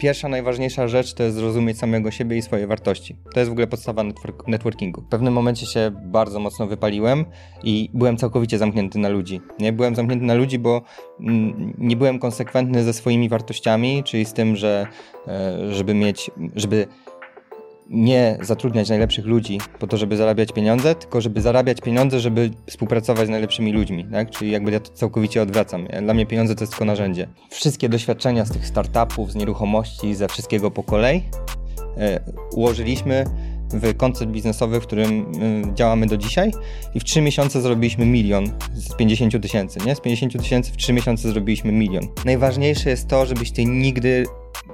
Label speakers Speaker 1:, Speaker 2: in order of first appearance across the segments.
Speaker 1: pierwsza, najważniejsza rzecz to jest zrozumieć samego siebie i swoje wartości. To jest w ogóle podstawa network networkingu. W pewnym momencie się bardzo mocno wypaliłem i byłem całkowicie zamknięty na ludzi. Nie byłem zamknięty na ludzi, bo mm, nie byłem konsekwentny ze swoimi wartościami, czyli z tym, że e, żeby mieć, żeby nie zatrudniać najlepszych ludzi po to, żeby zarabiać pieniądze, tylko żeby zarabiać pieniądze, żeby współpracować z najlepszymi ludźmi, tak? Czyli jakby ja to całkowicie odwracam. Dla mnie pieniądze to jest tylko narzędzie. Wszystkie doświadczenia z tych startupów, z nieruchomości, ze wszystkiego po kolei e, ułożyliśmy w koncept biznesowy, w którym y, działamy do dzisiaj i w 3 miesiące zrobiliśmy milion z 50 tysięcy, nie? Z 50 tysięcy w 3 miesiące zrobiliśmy milion. Najważniejsze jest to, żebyś ty nigdy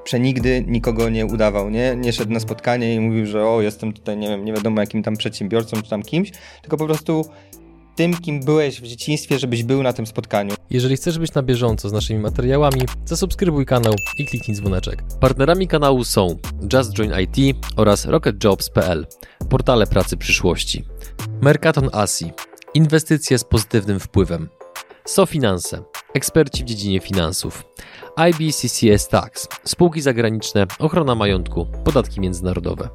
Speaker 1: przenigdy nikogo nie udawał, nie? Nie szedł na spotkanie i mówił, że o, jestem tutaj, nie wiem, nie wiadomo jakim tam przedsiębiorcą czy tam kimś, tylko po prostu tym, kim byłeś w dzieciństwie, żebyś był na tym spotkaniu.
Speaker 2: Jeżeli chcesz być na bieżąco z naszymi materiałami, zasubskrybuj kanał i kliknij dzwoneczek. Partnerami kanału są Just Join IT oraz RocketJobs.pl, portale pracy przyszłości. Mercaton Asi, inwestycje z pozytywnym wpływem. SoFinanse, eksperci w dziedzinie finansów. IBCCS Tax, spółki zagraniczne, ochrona majątku, podatki międzynarodowe.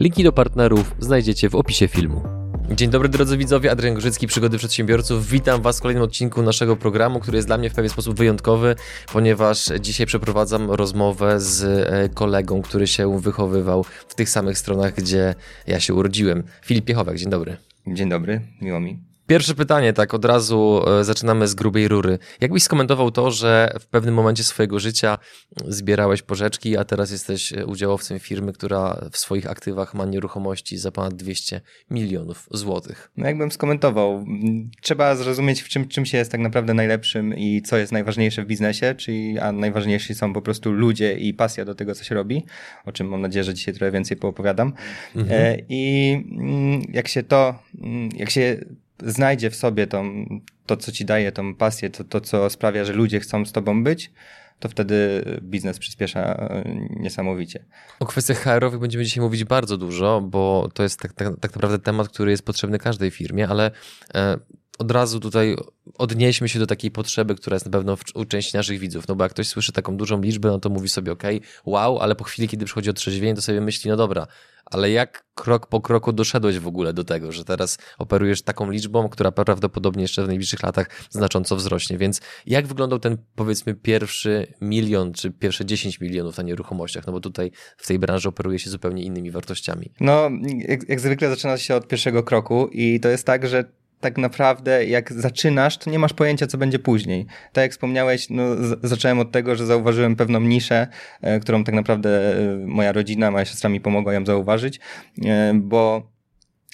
Speaker 2: Linki do partnerów znajdziecie w opisie filmu. Dzień dobry drodzy widzowie, Adrian Grzycki, Przygody Przedsiębiorców. Witam Was w kolejnym odcinku naszego programu, który jest dla mnie w pewien sposób wyjątkowy, ponieważ dzisiaj przeprowadzam rozmowę z e, kolegą, który się wychowywał w tych samych stronach, gdzie ja się urodziłem. Filip Piechowek, dzień dobry.
Speaker 1: Dzień dobry, miło mi.
Speaker 2: Pierwsze pytanie, tak od razu e, zaczynamy z grubej rury. Jakbyś skomentował to, że w pewnym momencie swojego życia zbierałeś pożyczki, a teraz jesteś e, udziałowcem firmy, która w swoich aktywach ma nieruchomości za ponad 200 milionów złotych?
Speaker 1: No jakbym skomentował, trzeba zrozumieć w czym, czym się jest tak naprawdę najlepszym i co jest najważniejsze w biznesie, czyli a najważniejsi są po prostu ludzie i pasja do tego, co się robi, o czym mam nadzieję, że dzisiaj trochę więcej poopowiadam. Mhm. E, I mm, jak się to, mm, jak się znajdzie w sobie tą, to, co ci daje tą pasję, to, to, co sprawia, że ludzie chcą z tobą być, to wtedy biznes przyspiesza e, niesamowicie.
Speaker 2: O kwestiach HR-owych będziemy dzisiaj mówić bardzo dużo, bo to jest tak, tak, tak naprawdę temat, który jest potrzebny każdej firmie, ale e, od razu tutaj odnieśmy się do takiej potrzeby, która jest na pewno u części naszych widzów. No bo jak ktoś słyszy taką dużą liczbę, no to mówi sobie, ok, wow, ale po chwili, kiedy przychodzi otrzeźwienie, to sobie myśli, no dobra, ale jak krok po kroku doszedłeś w ogóle do tego, że teraz operujesz taką liczbą, która prawdopodobnie jeszcze w najbliższych latach znacząco wzrośnie. Więc jak wyglądał ten powiedzmy pierwszy milion czy pierwsze 10 milionów na nieruchomościach? No bo tutaj w tej branży operuje się zupełnie innymi wartościami.
Speaker 1: No, jak, jak zwykle zaczyna się od pierwszego kroku i to jest tak, że tak naprawdę jak zaczynasz, to nie masz pojęcia, co będzie później. Tak jak wspomniałeś, no, zacząłem od tego, że zauważyłem pewną niszę, e, którą tak naprawdę e, moja rodzina, moja siostra mi pomogła ją zauważyć, e, bo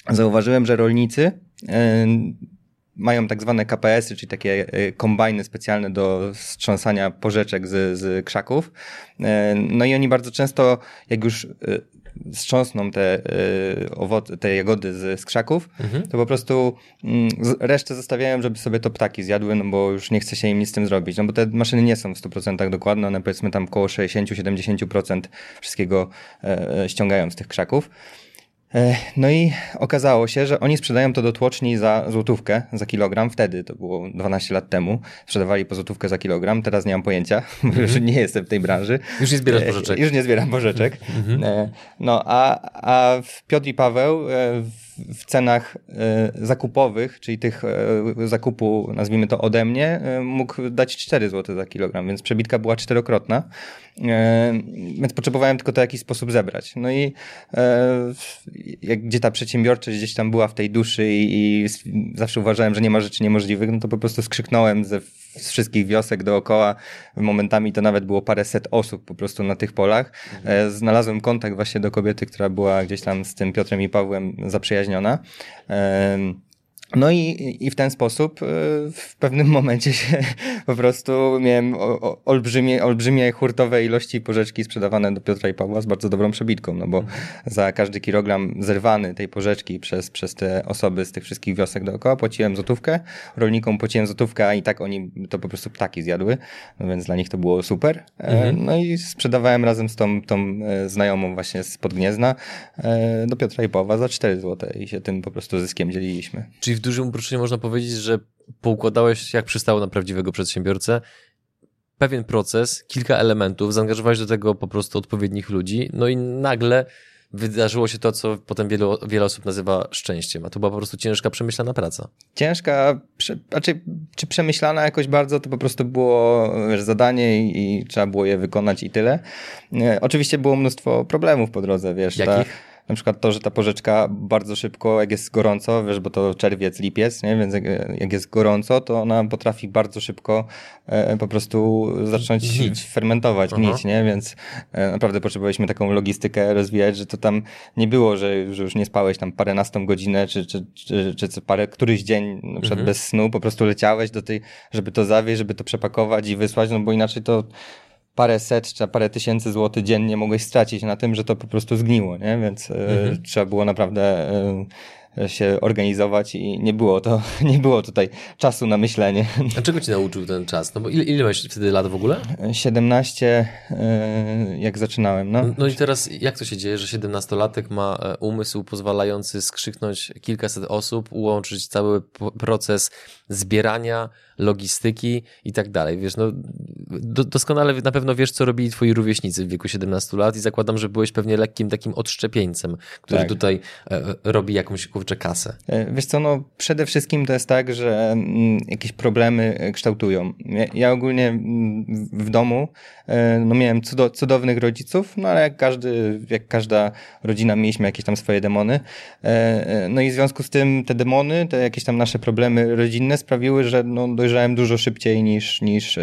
Speaker 1: zauważyłem, że rolnicy e, mają tak zwane KPS-y, czyli takie e, kombajny specjalne do strząsania porzeczek z, z krzaków. E, no i oni bardzo często, jak już strząsną te y, owoce, te jagody z, z krzaków, mhm. to po prostu mm, resztę zostawiają, żeby sobie to ptaki zjadły, no bo już nie chce się im nic z tym zrobić. No bo te maszyny nie są w 100% dokładne, one powiedzmy tam około 60-70% wszystkiego e, ściągają z tych krzaków. E, no i okazało się, że oni sprzedają to do tłoczni za złotówkę za kilogram. Wtedy, to było 12 lat temu, sprzedawali po złotówkę za kilogram. Teraz nie mam pojęcia, bo mm -hmm. już nie jestem w tej branży.
Speaker 2: Już nie zbierasz pożyczek.
Speaker 1: Już nie zbieram pożyczek. Mm -hmm. No a, a Piotr i Paweł w cenach zakupowych, czyli tych zakupu, nazwijmy to ode mnie, mógł dać 4 zł za kilogram, więc przebitka była czterokrotna. Więc potrzebowałem tylko to w jakiś sposób zebrać. No i gdzie ta przedsiębiorczość gdzieś tam była w tej duszy i, i, zawsze uważałem, że nie ma rzeczy niemożliwych, no to po prostu skrzyknąłem ze z wszystkich wiosek dookoła. Momentami to nawet było paręset osób po prostu na tych polach. Mhm. Znalazłem kontakt właśnie do kobiety, która była gdzieś tam z tym Piotrem i Pawłem zaprzyjaźniona. No i, i w ten sposób e, w pewnym momencie się po prostu miałem olbrzymie, olbrzymie hurtowe ilości porzeczki sprzedawane do Piotra i Pawła z bardzo dobrą przebitką, no bo mhm. za każdy kilogram zerwany tej porzeczki przez, przez te osoby z tych wszystkich wiosek dookoła płaciłem złotówkę, rolnikom płaciłem złotówkę, a i tak oni to po prostu ptaki zjadły, no więc dla nich to było super. E, mhm. No i sprzedawałem razem z tą, tą e, znajomą właśnie z Podgniezna do Piotra i Pawła za 4 złote i się tym po prostu zyskiem dzieliliśmy.
Speaker 2: Czyli dużym uproszczeniu można powiedzieć, że poukładałeś jak przystało na prawdziwego przedsiębiorcę pewien proces, kilka elementów, zaangażowałeś do tego po prostu odpowiednich ludzi, no i nagle wydarzyło się to, co potem wielu, wiele osób nazywa szczęściem, a to była po prostu ciężka, przemyślana praca.
Speaker 1: Ciężka, prze, znaczy, czy przemyślana jakoś bardzo, to po prostu było zadanie i, i trzeba było je wykonać i tyle. E, oczywiście było mnóstwo problemów po drodze, wiesz.
Speaker 2: Jakich?
Speaker 1: Ta, na przykład to, że ta porzeczka bardzo szybko, jak jest gorąco, wiesz, bo to czerwiec, lipiec, nie? więc jak, jest gorąco, to ona potrafi bardzo szybko e, po prostu zacząć
Speaker 2: Gnić.
Speaker 1: fermentować,
Speaker 2: Aha.
Speaker 1: gnić, nie? więc e, naprawdę potrzebowaliśmy taką logistykę rozwijać, że to tam nie było, że, że już nie spałeś tam paręnastą godzinę, czy, czy, czy, czy parę, któryś dzień na przykład
Speaker 2: Mhm.
Speaker 1: bez snu, po prostu leciałeś do tej, żeby to zawieźć, żeby to przepakować i wysłać, no bo inaczej to parę set czy parę tysięcy złotych dziennie mogłeś stracić na tym, że to po prostu zgniło, nie? Więc e,
Speaker 2: Mhm.
Speaker 1: trzeba było naprawdę e, się organizować i nie było to, nie było tutaj czasu na myślenie.
Speaker 2: A czego ci nauczył ten czas? No bo ile, ile miałeś wtedy lat w ogóle?
Speaker 1: 17 e, jak zaczynałem, no.
Speaker 2: No i teraz jak to się dzieje, że 17-latek ma umysł pozwalający skrzyknąć kilkaset osób, ułączyć cały proces zbierania, logistyki i tak dalej. Wiesz, no do, doskonale na pewno wiesz, co robili twoi rówieśnicy w wieku 17 lat i zakładam, że byłeś pewnie lekkim takim odszczepieńcem, który
Speaker 1: Tak.
Speaker 2: tutaj e, robi jakąś kurczę kasę.
Speaker 1: E, Wiesz co, no przede wszystkim to jest tak, że mm, jakieś problemy e, kształtują. Ja, ja ogólnie mm, w domu e, no miałem cudo, cudownych rodziców, no ale jak, każdy, jak każda rodzina mieliśmy jakieś tam swoje demony. E, e, No i w związku z tym te demony, te jakieś tam nasze problemy rodzinne sprawiły, że no dojrzałem dużo szybciej niż, niż,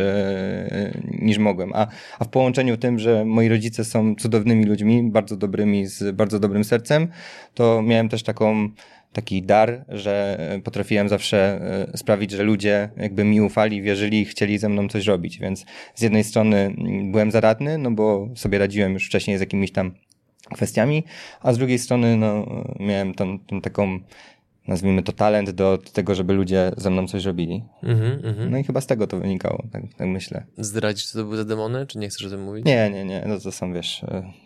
Speaker 1: niż mogłem. A, a w połączeniu tym, że moi rodzice są cudownymi ludźmi, bardzo dobrymi, z bardzo dobrym sercem, to miałem też taką taki dar, że potrafiłem zawsze e, sprawić, że ludzie jakby mi ufali, wierzyli i chcieli ze mną coś robić. Więc z jednej strony mm, byłem zaradny, no bo sobie radziłem już wcześniej z jakimiś tam kwestiami, a z drugiej strony no, e, miałem tą taką, nazwijmy to talent do tego, żeby ludzie ze mną coś robili.
Speaker 2: Mhm, mhm.
Speaker 1: No i chyba z tego to wynikało, tak, tak myślę.
Speaker 2: Zdradzić, co to były za demony, czy nie chcesz o tym mówić?
Speaker 1: Nie, nie, nie, no to są, wiesz,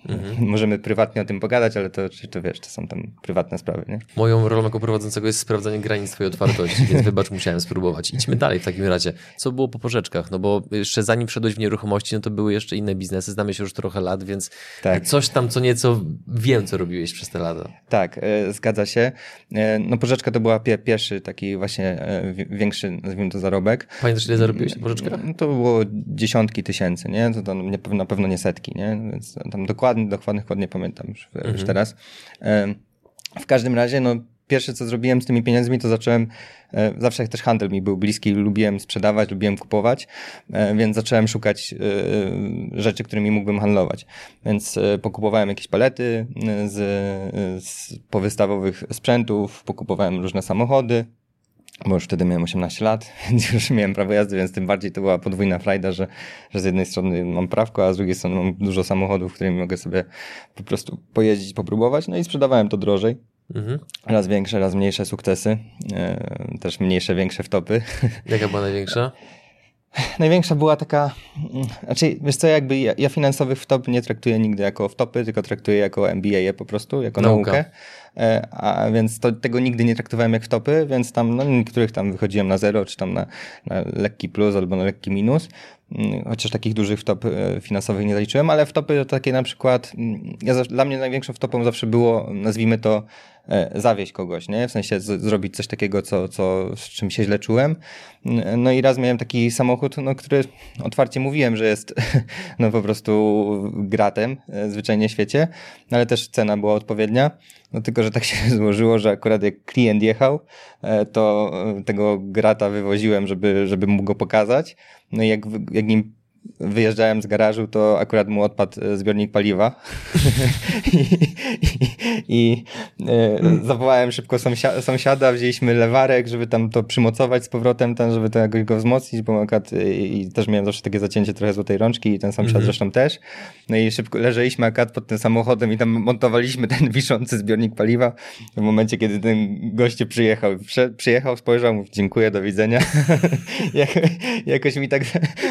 Speaker 2: Mhm.
Speaker 1: możemy prywatnie o tym pogadać, ale to, to wiesz, to są tam prywatne sprawy, nie?
Speaker 2: Moją rolą jako prowadzącego jest sprawdzanie granic twojej otwartości, więc wybacz, musiałem spróbować. Idźmy dalej w takim razie. Co było po porzeczkach? No bo jeszcze zanim wszedłeś w nieruchomości, no to były jeszcze inne biznesy, znamy się już trochę lat, więc
Speaker 1: Tak.
Speaker 2: coś tam co nieco wiem, co robiłeś przez te lata.
Speaker 1: Tak, e, zgadza się. E, no pożyczka to była pie, pierwszy taki właśnie e, wi- większy, nazwijmy to zarobek.
Speaker 2: Pamiętasz, ile zarobiłeś na pożyczkach?
Speaker 1: No, to było dziesiątki tysięcy, nie? To tam nie, na pewno nie setki, nie? Więc tam dokładnie, dokładnych kod nie pamiętam już, już teraz. E, w każdym razie, no pierwsze co zrobiłem z tymi pieniędzmi, to zacząłem, e, zawsze też handel mi był bliski, lubiłem sprzedawać, lubiłem kupować, e, więc zacząłem szukać e, rzeczy, którymi mógłbym handlować. Więc pokupowałem jakieś palety z, z powystawowych sprzętów, pokupowałem różne samochody, bo już wtedy miałem 18 lat, więc już miałem prawo jazdy, więc tym bardziej to była podwójna frajda, że, że z jednej strony mam prawko, a z drugiej strony mam dużo samochodów, którymi mogę sobie po prostu pojeździć, popróbować. No i sprzedawałem to drożej.
Speaker 2: Mhm.
Speaker 1: Raz większe, raz mniejsze sukcesy, e, też mniejsze, większe wtopy.
Speaker 2: Jaka była największa?
Speaker 1: Największa była taka, mm, znaczy wiesz co, jakby ja, ja finansowych wtop nie traktuję nigdy jako wtopy, tylko traktuję jako MBA po prostu, jako
Speaker 2: Nauka.
Speaker 1: naukę. E, A więc to, tego nigdy nie traktowałem jak wtopy, więc tam, no niektórych tam wychodziłem na zero, czy tam na, na lekki plus albo na lekki minus. Mm, Chociaż takich dużych wtop e, finansowych nie zaliczyłem, ale wtopy to takie na przykład, mm, ja, dla mnie największą wtopą zawsze było, nazwijmy to, e, zawieść kogoś, nie? W sensie z, zrobić coś takiego, co, co, z czym się źle czułem. Mm, No i raz miałem taki samochód, no, który otwarcie mówiłem, że jest no po prostu gratem zwyczajnie w świecie, ale też cena była odpowiednia. No tylko, że tak się złożyło, że akurat jak klient jechał, e, to e, tego grata wywoziłem, żeby, żeby mu go pokazać. No i jak, jak nim wyjeżdżałem z garażu, to akurat mu odpadł e, zbiornik paliwa. I, i, i e, zawołałem szybko sąsia sąsiada, wzięliśmy lewarek, żeby tam to przymocować z powrotem, tam, żeby to jakoś go wzmocnić, bo akurat e, i też miałem zawsze takie zacięcie trochę złotej rączki i ten sąsiad
Speaker 2: Mhm.
Speaker 1: zresztą też. No i szybko leżeliśmy akurat pod tym samochodem i tam montowaliśmy ten wiszący zbiornik paliwa. W momencie, kiedy ten gościu przyjechał, przyjechał, spojrzał, mówi dziękuję, do widzenia. Jak, jakoś mi tak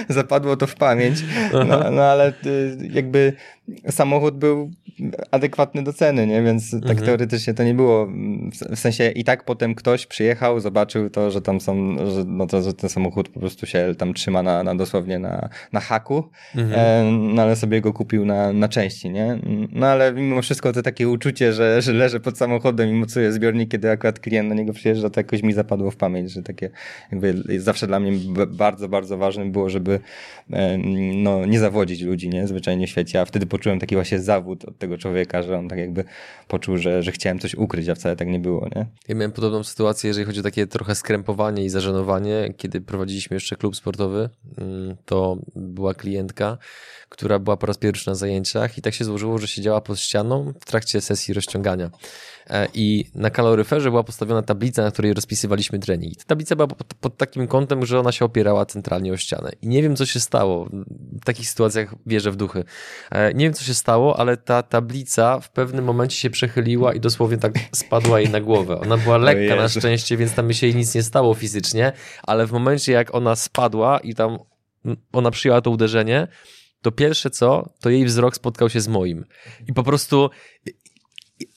Speaker 1: zapadło to w pamięć. No, no ale y, jakby samochód był adekwatny do ceny, nie? Więc tak
Speaker 2: Mhm.
Speaker 1: teoretycznie to nie było, w sensie i tak potem ktoś przyjechał, zobaczył to, że tam są, że, no to, że ten samochód po prostu się tam trzyma na, na dosłownie na, na haku,
Speaker 2: Mhm.
Speaker 1: e, no ale sobie go kupił na, na części, nie? No ale mimo wszystko to takie uczucie, że, że leży pod samochodem i mocuje zbiornik, kiedy akurat klient na niego przyjeżdża, to jakoś mi zapadło w pamięć, że takie jakby zawsze dla mnie bardzo, bardzo ważne było, żeby e, no, nie zawodzić ludzi, nie? Zwyczajnie w świecie, a wtedy poczułem taki właśnie zawód od tego człowieka, że on tak jakby poczuł, że, że chciałem coś ukryć, a wcale tak nie było, nie?
Speaker 2: Ja miałem podobną sytuację, jeżeli chodzi o takie trochę skrępowanie i zażenowanie. Kiedy prowadziliśmy jeszcze klub sportowy, mm, to była klientka, która była po raz pierwszy na zajęciach i tak się złożyło, że siedziała pod ścianą w trakcie sesji rozciągania. E, I na kaloryferze była postawiona tablica, na której rozpisywaliśmy trening. Ta tablica była pod, pod takim kątem, że ona się opierała centralnie o ścianę. I nie wiem, co się stało. W takich sytuacjach wierzę w duchy. E, Nie wiem, co się stało, ale ta tablica w pewnym momencie się przechyliła i dosłownie tak spadła jej na głowę. Ona była lekka na szczęście, więc tam się jej nic nie stało fizycznie, ale w momencie, jak ona spadła i tam ona przyjęła to uderzenie, to pierwsze co, to jej wzrok spotkał się z moim. I po prostu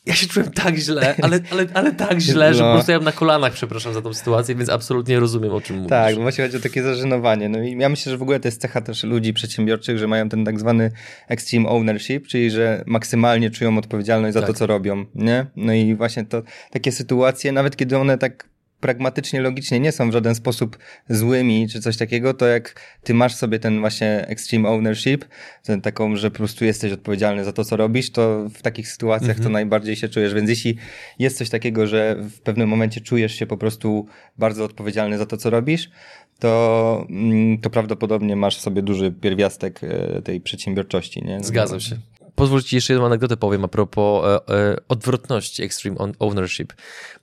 Speaker 2: ja się czułem tak źle, ale, ale, ale tak źle, że
Speaker 1: No.
Speaker 2: po prostu ja na kolanach przepraszam za tą sytuację, więc absolutnie rozumiem, o czym mówisz.
Speaker 1: Tak, no właśnie chodzi o takie zażenowanie. No i ja myślę, że w ogóle to jest cecha też ludzi przedsiębiorczych, że mają ten tak zwany extreme ownership, czyli że maksymalnie czują odpowiedzialność za
Speaker 2: Tak.
Speaker 1: to, co robią, nie? No i właśnie to takie sytuacje, nawet kiedy one tak pragmatycznie, logicznie nie są w żaden sposób złymi czy coś takiego, to jak ty masz sobie ten właśnie extreme ownership, ten taką, że po prostu jesteś odpowiedzialny za to, co robisz, to w takich sytuacjach to najbardziej się czujesz. Więc jeśli jest coś takiego, że w pewnym momencie czujesz się po prostu bardzo odpowiedzialny za to, co robisz, to, mm, to prawdopodobnie masz sobie duży pierwiastek e, tej przedsiębiorczości. Nie?
Speaker 2: Zgadzam się. Pozwól ci jeszcze jedną anegdotę powiem a propos e, e, odwrotności Extreme Ownership.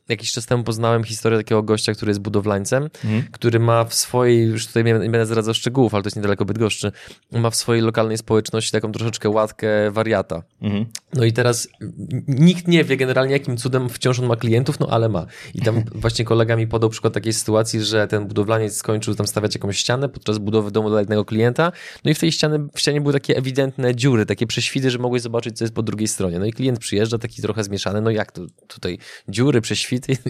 Speaker 2: Jakiś czas temu poznałem historię takiego gościa, który jest budowlańcem,
Speaker 1: Mhm.
Speaker 2: który ma w swojej, już tutaj nie będę zdradzał szczegółów, ale to jest niedaleko Bydgoszczy, ma w swojej lokalnej społeczności taką troszeczkę łatkę wariata.
Speaker 1: Mhm.
Speaker 2: No i teraz nikt nie wie generalnie, jakim cudem wciąż on ma klientów, no ale ma. I tam właśnie kolega mi podał przykład takiej sytuacji, że ten budowlaniec skończył tam stawiać jakąś ścianę podczas budowy domu dla jednego klienta, no i w tej ścianie, w ścianie były takie ewidentne dziury, takie prześwity, że mogłeś zobaczyć, co jest po drugiej stronie. No i klient przyjeżdża taki trochę zmieszany, no jak to tutaj dziury,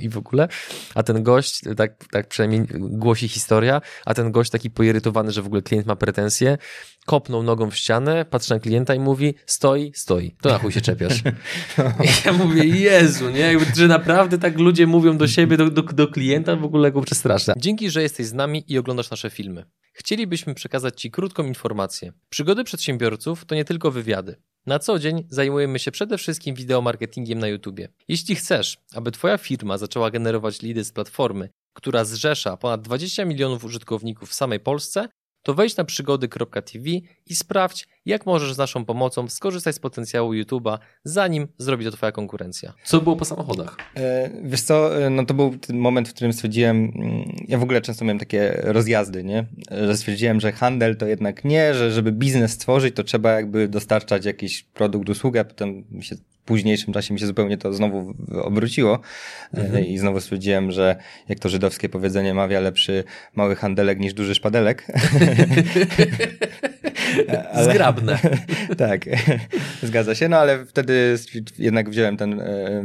Speaker 2: i w ogóle, a ten gość, tak, tak przynajmniej głosi historia, a ten gość taki poirytowany, że w ogóle klient ma pretensje, kopnął nogą w ścianę, patrzy na klienta i mówi, stoi, stoi, to na chuj się czepiasz. I ja mówię, Jezu, nie? Że naprawdę tak ludzie mówią do siebie, do, do, do klienta, w ogóle kurczę straszne. Dzięki, że jesteś z nami i oglądasz nasze filmy. Chcielibyśmy przekazać Ci krótką informację. Przygody przedsiębiorców to nie tylko wywiady. Na co dzień zajmujemy się przede wszystkim wideomarketingiem na YouTubie. Jeśli chcesz, aby Twoja firma zaczęła generować lidy z platformy, która zrzesza ponad 20 milionów użytkowników w samej Polsce, to wejdź na przygody.tv i sprawdź, jak możesz z naszą pomocą skorzystać z potencjału YouTube'a, zanim zrobi to Twoja konkurencja. Co było po samochodach?
Speaker 1: E, Wiesz co, e, no to był ten moment, w którym stwierdziłem, mm, ja w ogóle często miałem takie rozjazdy, nie? Że stwierdziłem, że handel to jednak nie, że żeby biznes stworzyć, to trzeba jakby dostarczać jakiś produkt, usługę, a potem się w późniejszym czasie mi się zupełnie to znowu obróciło E, i znowu stwierdziłem, że jak to żydowskie powiedzenie mawia, lepszy mały handelek niż duży szpadelek. Ale-
Speaker 2: Zgrabne.
Speaker 1: tak, zgadza się, no ale wtedy jednak wziąłem ten e,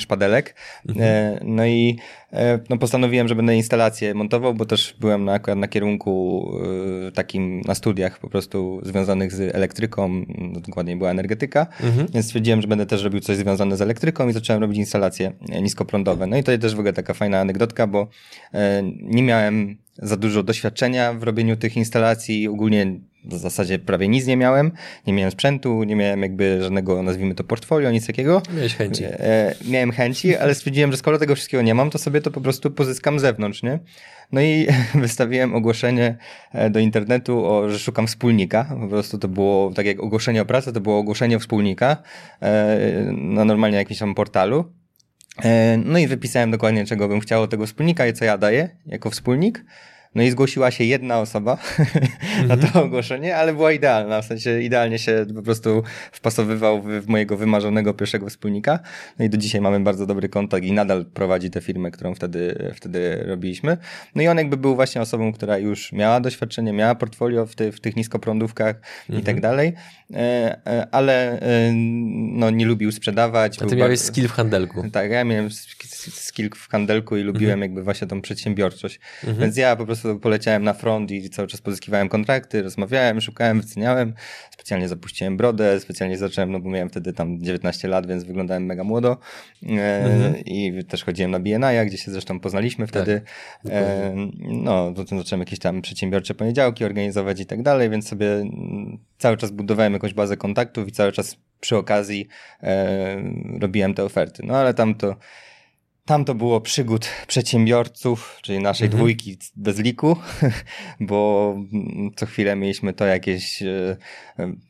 Speaker 1: szpadelek, e, no i e, no, postanowiłem, że będę instalację montował, bo też byłem na, akurat na kierunku e, takim na studiach po prostu związanych z elektryką, no, dokładnie była energetyka, więc stwierdziłem, że będę też robił coś związane z elektryką i zacząłem robić instalacje e, niskoprądowe. No i to też w ogóle taka fajna anegdotka, bo e, nie miałem za dużo doświadczenia w robieniu tych instalacji, ogólnie w zasadzie prawie nic nie miałem, nie miałem sprzętu, nie miałem jakby żadnego, nazwijmy to portfolio, nic takiego.
Speaker 2: Miałeś chęci.
Speaker 1: E, miałem chęci, ale stwierdziłem, że skoro tego wszystkiego nie mam, to sobie to po prostu pozyskam z zewnątrz, nie? No i wystawiłem ogłoszenie e, do internetu, o, że szukam wspólnika. Po prostu to było, tak jak ogłoszenie o pracę, to było ogłoszenie wspólnika e, na normalnie jakimś tam portalu. E, No i wypisałem dokładnie, czego bym chciał od tego wspólnika i co ja daję jako wspólnik. No i zgłosiła się jedna osoba na to ogłoszenie, ale była idealna, w sensie idealnie się po prostu wpasowywał w, w mojego wymarzonego pierwszego wspólnika. No i do dzisiaj mamy bardzo dobry kontakt i nadal prowadzi tę firmę, którą wtedy, wtedy robiliśmy. No i on jakby był właśnie osobą, która już miała doświadczenie, miała portfolio w, ty, w tych niskoprądówkach i tak dalej. Ale no, nie lubił sprzedawać.
Speaker 2: A ty miałeś bardzo... skill w handelku.
Speaker 1: Tak, ja miałem skill w handelku i lubiłem mhm. jakby właśnie tą przedsiębiorczość. Mhm. Więc ja po prostu poleciałem na front i cały czas pozyskiwałem kontrakty, rozmawiałem, szukałem, wyceniałem. Specjalnie zapuściłem brodę, specjalnie zacząłem, no bo miałem wtedy tam 19 lat, więc wyglądałem mega młodo. Mhm. I też chodziłem na BNI, gdzie się zresztą poznaliśmy wtedy. Tak. E, no, potem zacząłem jakieś tam przedsiębiorcze poniedziałki organizować i tak dalej, więc sobie mm, cały czas budowałem jakąś bazę kontaktów i cały czas przy okazji e, robiłem te oferty. No ale tam to tam to było przygód przedsiębiorców, czyli naszej mhm. dwójki bez liku, bo co chwilę mieliśmy to jakieś, e,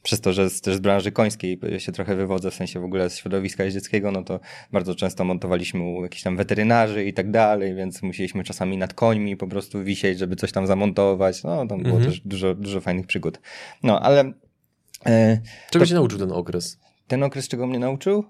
Speaker 1: przez to, że z, też z branży końskiej się trochę wywodzę, w sensie w ogóle z środowiska jeździeckiego, no to bardzo często montowaliśmy u jakichś tam weterynarzy i tak dalej, więc musieliśmy czasami nad końmi po prostu wisieć, żeby coś tam zamontować. No, tam było mhm. też dużo, dużo fajnych przygód. No, ale...
Speaker 2: E, Czego to, się nauczył ten okres?
Speaker 1: Ten okres czego mnie nauczył?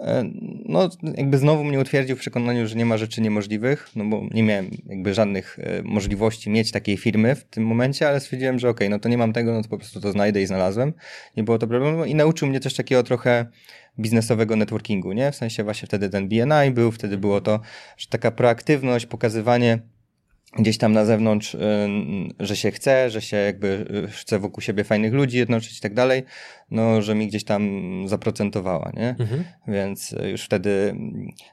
Speaker 1: E, no jakby znowu mnie utwierdził w przekonaniu, że nie ma rzeczy niemożliwych, no bo nie miałem jakby żadnych e, możliwości mieć takiej firmy w tym momencie, ale stwierdziłem, że okej, okay, no to nie mam tego, no to po prostu to znajdę i znalazłem. Nie było to problemu i nauczył mnie też takiego trochę biznesowego networkingu, nie? W sensie właśnie wtedy ten BNI był, wtedy było to, że taka proaktywność, pokazywanie gdzieś tam na zewnątrz, y, że się chce, że się jakby y, chce wokół siebie fajnych ludzi jednoczyć i tak dalej, no, że mi gdzieś tam zaprocentowała, nie? Mhm. Więc już wtedy,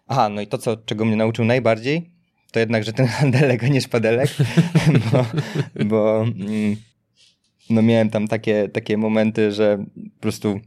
Speaker 1: aha, no i to, co, czego mnie nauczył najbardziej, to jednak, że ten handelek, a nie szpadelek, bo, bo mm, no miałem tam takie, takie momenty, że po prostu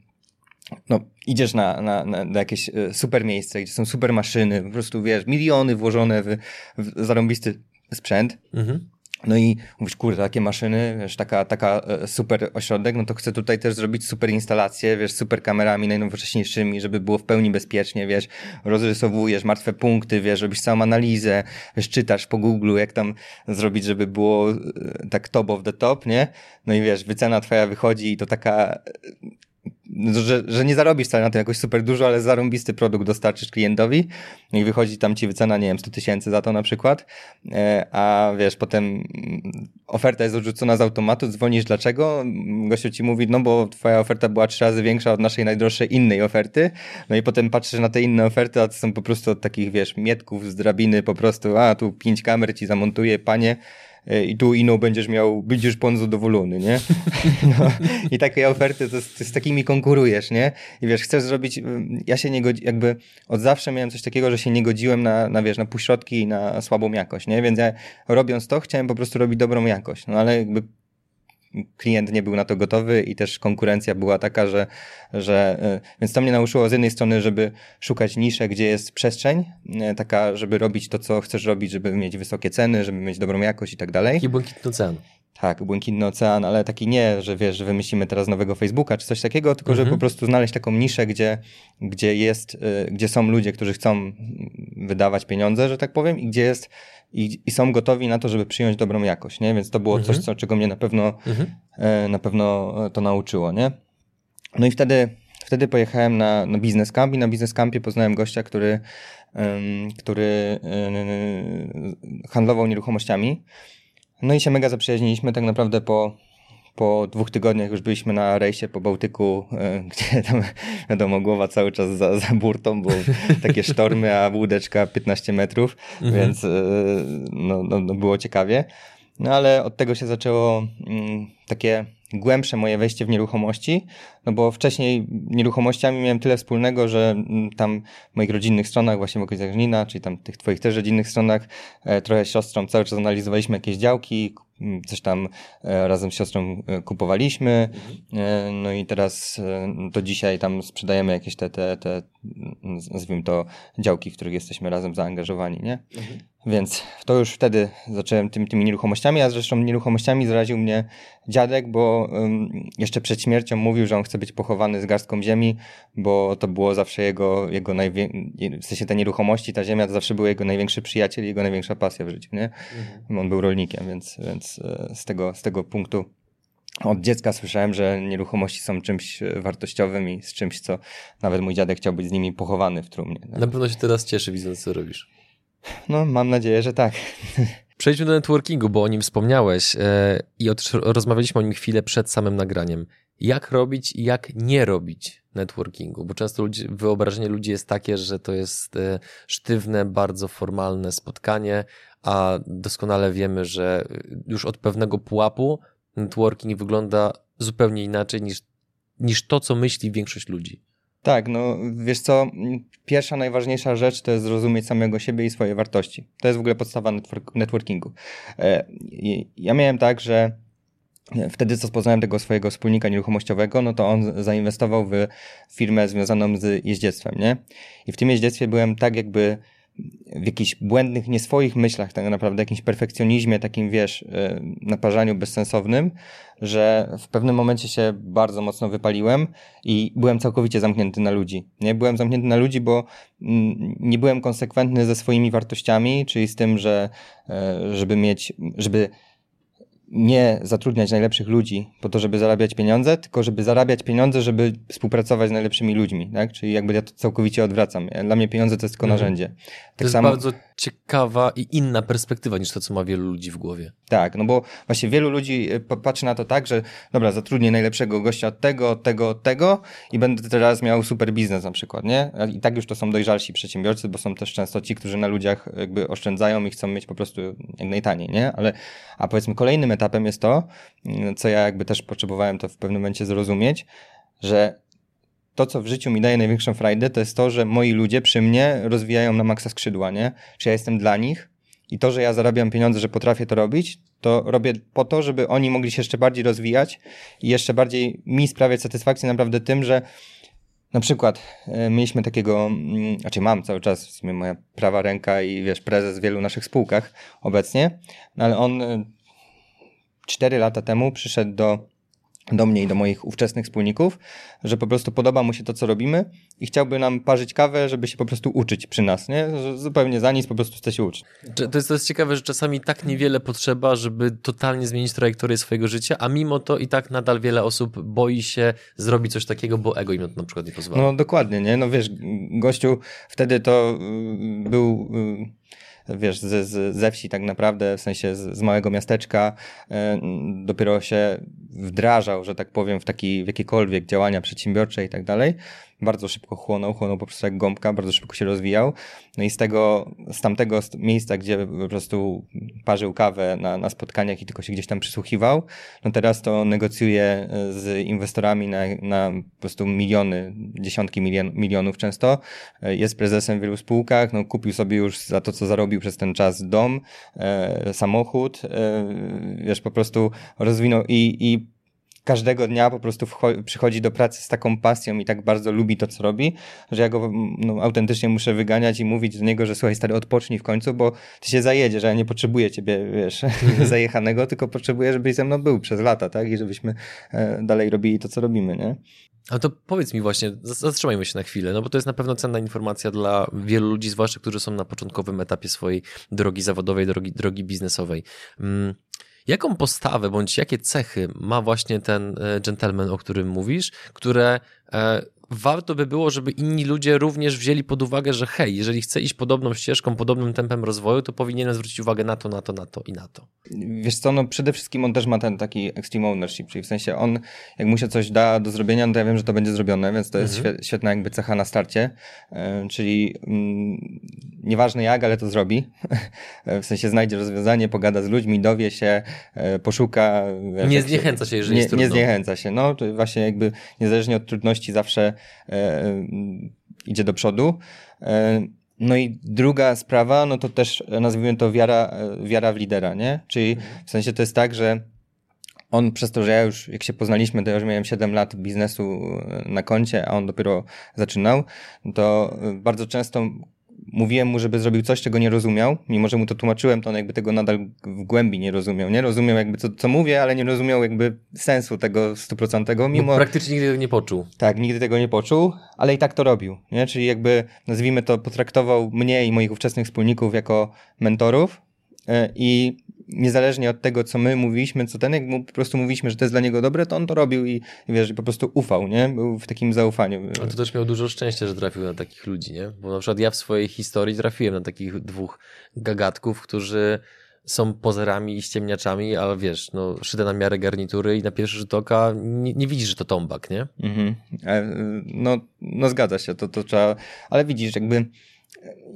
Speaker 1: no, idziesz na, na, na, jakieś y, super miejsce, gdzie są super maszyny, po prostu wiesz, miliony włożone w, w zarąbisty sprzęt. Mhm. No i mówisz, kurde, takie maszyny, wiesz, taka, taka e, super ośrodek, no to chcę tutaj też zrobić super instalację, wiesz, super kamerami najnowocześniejszymi, żeby było w pełni bezpiecznie, wiesz, rozrysowujesz martwe punkty, wiesz, robisz całą analizę, wiesz, czytasz po Google, jak tam zrobić, żeby było e, tak top of the top, nie? No i wiesz, wycena twoja wychodzi i to taka że, że nie zarobisz wcale na tym jakoś super dużo, ale zarąbisty produkt dostarczysz klientowi i wychodzi tam ci wycena, nie wiem, 100 tysięcy za to na przykład, e, a wiesz, potem mm, oferta jest odrzucona z automatu, dzwonisz dlaczego, gościu ci mówi, no bo twoja oferta była trzy razy większa od naszej najdroższej innej oferty, no i potem patrzysz na te inne oferty, a to są po prostu od takich, wiesz, mietków z drabiny po prostu, a tu pięć kamer ci zamontuje, panie, i tu ino będziesz miał, będziesz pan zadowolony, nie? No, I takie oferty, to, to z takimi konkurujesz, nie? I wiesz, chcesz zrobić, ja się nie godzi, jakby od zawsze miałem coś takiego, że się nie godziłem na, na wiesz, na półśrodki i na słabą jakość, nie? Więc ja robiąc to, chciałem po prostu robić dobrą jakość, no ale jakby klient nie był na to gotowy i też konkurencja była taka, że, że e, więc to mnie nauczyło z jednej strony, żeby szukać nisze, gdzie jest przestrzeń, e, taka, żeby robić to, co chcesz robić, żeby mieć wysokie ceny, żeby mieć dobrą jakość i tak dalej.
Speaker 2: I błękitny ocean.
Speaker 1: Tak, błękitny ocean, ale taki nie, że wiesz, że wymyślimy teraz nowego Facebooka czy coś takiego, tylko mhm. żeby po prostu znaleźć taką niszę, gdzie, gdzie jest, e, gdzie są ludzie, którzy chcą wydawać pieniądze, że tak powiem, i gdzie jest i, i są gotowi na to, żeby przyjąć dobrą jakość, nie? Więc to było mhm. coś, co, czego mnie na pewno, mhm. e, na pewno to nauczyło, nie? No i wtedy, wtedy pojechałem na, na Business Camp i na Business Campie poznałem gościa, który, um, który um, handlował nieruchomościami. No i się mega zaprzyjaźniliśmy tak naprawdę po, po dwóch tygodniach już byliśmy na rejsie po Bałtyku, e, gdzie tam wiadomo, głowa cały czas za, za burtą, bo takie sztormy, a łódeczka 15 metrów, mhm. więc e, no, no, no, było ciekawie. No ale od tego się zaczęło mm, takie głębsze moje wejście w nieruchomości, no bo wcześniej nieruchomościami miałem tyle wspólnego, że mm, tam w moich rodzinnych stronach, właśnie w okolicach Żnina, czyli tam tych twoich też rodzinnych stronach, e, trochę siostrą cały czas analizowaliśmy jakieś działki, mm, coś tam e, razem z siostrą e, kupowaliśmy, mhm. no i teraz do dzisiaj tam sprzedajemy jakieś te, te, te nazwijmy to działki, w których jesteśmy razem zaangażowani, nie? Mhm. Więc to już wtedy zacząłem tym, tymi nieruchomościami, a zresztą nieruchomościami zaraził mnie dziadek, bo jeszcze przed śmiercią mówił, że on chce być pochowany z garstką ziemi, bo to było zawsze jego, jego największe, w sensie te nieruchomości, ta ziemia to zawsze był jego największy przyjaciel i jego największa pasja w życiu, nie? Mhm. On był rolnikiem, więc, więc e, z, tego, z tego punktu od dziecka słyszałem, że nieruchomości są czymś wartościowym i z czymś, co nawet mój dziadek chciał być z nimi pochowany w trumnie.
Speaker 2: Na pewno się teraz cieszy, widząc, co robisz.
Speaker 1: No, mam nadzieję, że tak.
Speaker 2: Przejdźmy do networkingu, bo o nim wspomniałeś e, i rozmawialiśmy o nim chwilę przed samym nagraniem. Jak robić i jak nie robić networkingu, bo często ludzi, wyobrażenie ludzi jest takie, że to jest e, sztywne, bardzo formalne spotkanie, a doskonale wiemy, że już od pewnego pułapu networking wygląda zupełnie inaczej niż, niż to, co myśli większość ludzi.
Speaker 1: Tak, no wiesz co, pierwsza najważniejsza rzecz to jest zrozumieć samego siebie i swoje wartości. To jest w ogóle podstawa networkingu. E, ja miałem tak, że wtedy co poznałem tego swojego wspólnika nieruchomościowego, no to on zainwestował w firmę związaną z jeździectwem, nie? I w tym jeździectwie byłem tak jakby w jakichś błędnych, nie swoich myślach, tak naprawdę jakimś perfekcjonizmie, takim wiesz, e, naparzaniu bezsensownym, że w pewnym momencie się bardzo mocno wypaliłem i byłem całkowicie zamknięty na ludzi. Nie byłem zamknięty na ludzi, bo mm, nie byłem konsekwentny ze swoimi wartościami, czyli z tym, że e, żeby mieć, żeby nie zatrudniać najlepszych ludzi po to, żeby zarabiać pieniądze, tylko żeby zarabiać pieniądze, żeby współpracować z najlepszymi ludźmi, tak? Czyli jakby ja to całkowicie odwracam. Dla mnie pieniądze to jest tylko mhm. narzędzie. Tak
Speaker 2: to jest samo... bardzo ciekawa i inna perspektywa niż to, co ma wielu ludzi w głowie.
Speaker 1: Tak, no bo właśnie wielu ludzi e, patrzy na to tak, że dobra, zatrudnię najlepszego gościa od tego, od tego, od tego i będę teraz miał super biznes na przykład, nie? I tak już to są dojrzalsi przedsiębiorcy, bo są też często ci, którzy na ludziach jakby oszczędzają i chcą mieć po prostu jak najtaniej, nie? Ale, a powiedzmy kolejnym etapem jest to, mm, co ja jakby też potrzebowałem to w pewnym momencie zrozumieć, że to, co w życiu mi daje największą frajdę, to jest to, że moi ludzie przy mnie rozwijają na maksa skrzydła, nie? Czy ja jestem dla nich i to, że ja zarabiam pieniądze, że potrafię to robić, to robię po to, żeby oni mogli się jeszcze bardziej rozwijać i jeszcze bardziej mi sprawiać satysfakcję naprawdę tym, że na przykład e, mieliśmy takiego, mm, znaczy mam cały czas w sumie moja prawa ręka i wiesz, prezes w wielu naszych spółkach obecnie, no ale on e, cztery lata temu przyszedł do do mnie i do moich ówczesnych wspólników, że po prostu podoba mu się to, co robimy i chciałby nam parzyć kawę, żeby się po prostu uczyć przy nas, nie? Że zupełnie za nic po prostu chce się uczyć.
Speaker 2: To jest, to jest ciekawe, że czasami tak niewiele potrzeba, żeby totalnie zmienić trajektorię swojego życia, a mimo to i tak nadal wiele osób boi się zrobić coś takiego, bo ego im na przykład nie pozwala.
Speaker 1: No dokładnie, nie? No wiesz, gościu wtedy to y, był y, wiesz, z, z, ze wsi tak naprawdę, w sensie z, z małego miasteczka, e, dopiero się wdrażał, że tak powiem, w, taki, w jakiekolwiek działania przedsiębiorcze i tak dalej bardzo szybko chłonął, chłonął po prostu jak gąbka, bardzo szybko się rozwijał. No i z tego, z tamtego miejsca, gdzie po prostu parzył kawę na, na spotkaniach i tylko się gdzieś tam przysłuchiwał, no teraz to negocjuje e, z inwestorami na, na po prostu miliony, dziesiątki milion, milionów często. E, jest prezesem w wielu spółkach, no kupił sobie już za to, co zarobił przez ten czas dom, e, samochód, e, wiesz, po prostu rozwinął i, i każdego dnia po prostu przychodzi do pracy z taką pasją i tak bardzo lubi to, co robi, że ja go no, autentycznie muszę wyganiać i mówić do niego, że słuchaj stary, odpocznij w końcu, bo ty się zajedzie, że ja nie potrzebuję ciebie, wiesz, zajechanego, tylko potrzebuję, żebyś ze mną był przez lata, tak? I żebyśmy e, dalej robili to, co robimy, nie?
Speaker 2: Ale to powiedz mi właśnie, zatrzymajmy się na chwilę, no bo to jest na pewno cenna informacja dla wielu ludzi, zwłaszcza którzy są na początkowym etapie swojej drogi zawodowej, drogi, drogi biznesowej. Mm Jaką postawę bądź jakie cechy ma właśnie ten e, gentleman, o którym mówisz, które e, warto by było, żeby inni ludzie również wzięli pod uwagę, że hej, jeżeli chcę iść podobną ścieżką, podobnym tempem rozwoju, to powinienem zwrócić uwagę na to, na to, na to i na to.
Speaker 1: Wiesz co, no przede wszystkim on też ma ten taki extreme ownership, czyli w sensie on, jak mu się coś da do zrobienia, no to ja wiem, że to będzie zrobione, więc to jest mhm. świetna jakby cecha na starcie, e, czyli mm, nieważne jak, ale to zrobi. w sensie znajdzie rozwiązanie, pogada z ludźmi, dowie się, e, poszuka.
Speaker 2: Wiesz, nie zniechęca się, jeżeli
Speaker 1: nie,
Speaker 2: jest trudno.
Speaker 1: Nie zniechęca się, no to właśnie jakby niezależnie od trudności zawsze e, idzie do przodu. E, no i druga sprawa, no to też nazwijmy to wiara, wiara w lidera, nie? Czyli w sensie to jest tak, że on przez to, że ja już, jak się poznaliśmy, to ja już miałem 7 lat biznesu na koncie, a on dopiero zaczynał, to bardzo często mówiłem mu, żeby zrobił coś, czego nie rozumiał, mimo że mu to tłumaczyłem, to on jakby tego nadal w głębi nie rozumiał, nie? Rozumiał jakby co, co mówię, ale nie rozumiał jakby sensu tego stuprocentowego, mimo... No,
Speaker 2: praktycznie nigdy tego nie poczuł.
Speaker 1: Tak, nigdy tego nie poczuł, ale i tak to robił, nie? Czyli jakby, nazwijmy to, potraktował mnie i moich ówczesnych wspólników jako mentorów e, i niezależnie od tego, co my mówiliśmy, co ten, jak mu po prostu mówiliśmy, że to jest dla niego dobre, to on to robił i wiesz, po prostu ufał, nie? Był w takim zaufaniu.
Speaker 2: A to też miał dużo szczęścia, że trafił na takich ludzi, nie? Bo na przykład ja w swojej historii trafiłem na takich dwóch gagatków, którzy są pozerami i ściemniaczami, ale wiesz, no, szyte na miarę garnitury i na pierwszy rzut oka nie, nie widzisz, że to tombak, nie? Mhm.
Speaker 1: E, no, no zgadza się, to, to trzeba, ale widzisz, jakby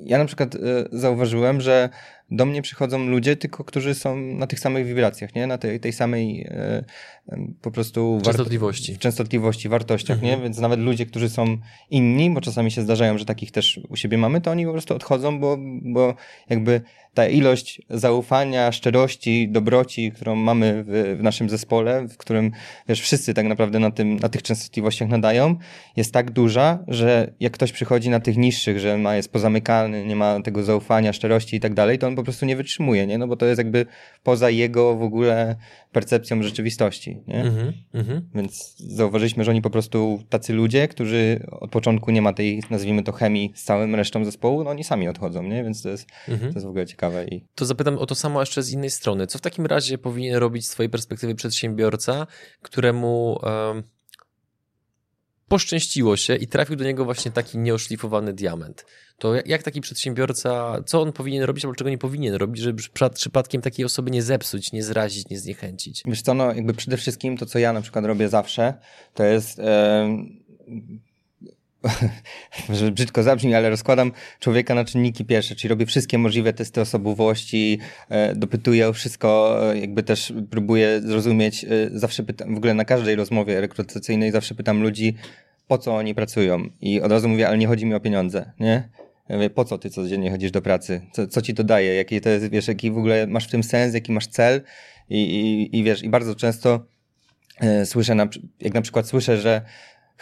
Speaker 1: ja na przykład e, zauważyłem, że do mnie przychodzą ludzie, tylko którzy są na tych samych wibracjach, nie? Na tej, tej samej e, po prostu
Speaker 2: częstotliwości,
Speaker 1: częstotliwości wartościach, mhm. nie? Więc nawet ludzie, którzy są inni, bo czasami się zdarzają, że takich też u siebie mamy, to oni po prostu odchodzą, bo, bo jakby ta ilość zaufania, szczerości, dobroci, którą mamy w, w, naszym zespole, w którym wiesz, wszyscy tak naprawdę na, tym, na tych częstotliwościach nadają, jest tak duża, że jak ktoś przychodzi na tych niższych, że ma, jest pozamykany, nie ma tego zaufania, szczerości i tak dalej, to on po prostu nie wytrzymuje, nie? No bo to jest jakby poza jego w ogóle percepcją rzeczywistości, nie? Mm -hmm. Więc zauważyliśmy, że oni po prostu tacy ludzie, którzy od początku nie ma tej, nazwijmy to, chemii z całym resztą zespołu, no oni sami odchodzą, nie? Więc to jest, mm -hmm. to jest w ogóle ciekawe. I...
Speaker 2: To zapytam o to samo jeszcze z innej strony. Co w takim razie powinien robić z twojej perspektywy przedsiębiorca, któremu... Um poszczęściło się i trafił do niego właśnie taki nieoszlifowany diament. To jak taki przedsiębiorca, co on powinien robić albo czego nie powinien robić, żeby przypadkiem takiej osoby nie zepsuć, nie zrazić, nie zniechęcić?
Speaker 1: Wiesz co, no jakby przede wszystkim to, co ja na przykład robię zawsze, to jest... że brzydko zabrzmi, ale rozkładam człowieka na czynniki pierwsze, czyli robię wszystkie możliwe testy osobowości, e, dopytuję o wszystko, e, jakby też próbuję zrozumieć, e, zawsze pytam, w ogóle na każdej rozmowie rekrutacyjnej zawsze pytam ludzi, po co oni pracują i od razu mówię, ale nie chodzi mi o pieniądze, nie? Ja mówię, po co ty codziennie chodzisz do pracy? Co, co ci to daje? Jaki to jest, wiesz, jaki w ogóle masz w tym sens, jaki masz cel? I, i, i wiesz, i bardzo często słyszę, na, jak na przykład słyszę, że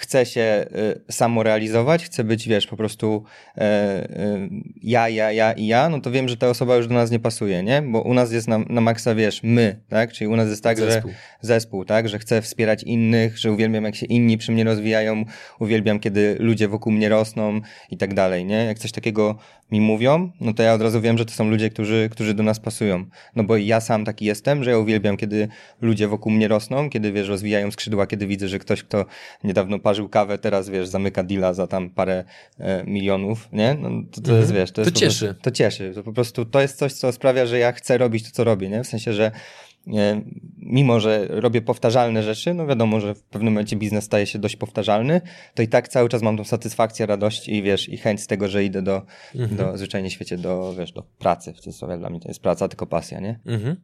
Speaker 1: chce się y, samorealizować, chce być, wiesz, po prostu e, e, ja, ja, ja i ja, no to wiem, że ta osoba już do nas nie pasuje, nie? Bo u nas jest na, na maksa, wiesz, my, tak? Czyli u nas jest tak, zespół. że zespół, tak? Że chcę wspierać innych, że uwielbiam, jak się inni przy mnie rozwijają, uwielbiam, kiedy ludzie wokół mnie rosną i tak dalej, nie? Jak coś takiego mi mówią, no to ja od razu wiem, że to są ludzie, którzy, którzy do nas pasują. No bo ja sam taki jestem, że ja uwielbiam, kiedy ludzie wokół mnie rosną, kiedy, wiesz, rozwijają skrzydła, kiedy widzę, że ktoś, kto niedawno parzył kawę, teraz, wiesz, zamyka deala za tam parę e, milionów, nie? No, to, to mhm. jest, wiesz, to, jest
Speaker 2: to cieszy.
Speaker 1: Prostu, to cieszy. To po prostu, to jest coś, co sprawia, że ja chcę robić to, co robię, nie? W sensie, że mimo że robię powtarzalne rzeczy, no wiadomo, że w pewnym momencie biznes staje się dość powtarzalny, to i tak cały czas mam tą satysfakcję, radość i wiesz, i chęć z tego, że idę do, mhm. do zwyczajnie świecie, do, wiesz, do pracy, w cudzysłowie dla mnie to jest praca, tylko pasja, nie? Mhm.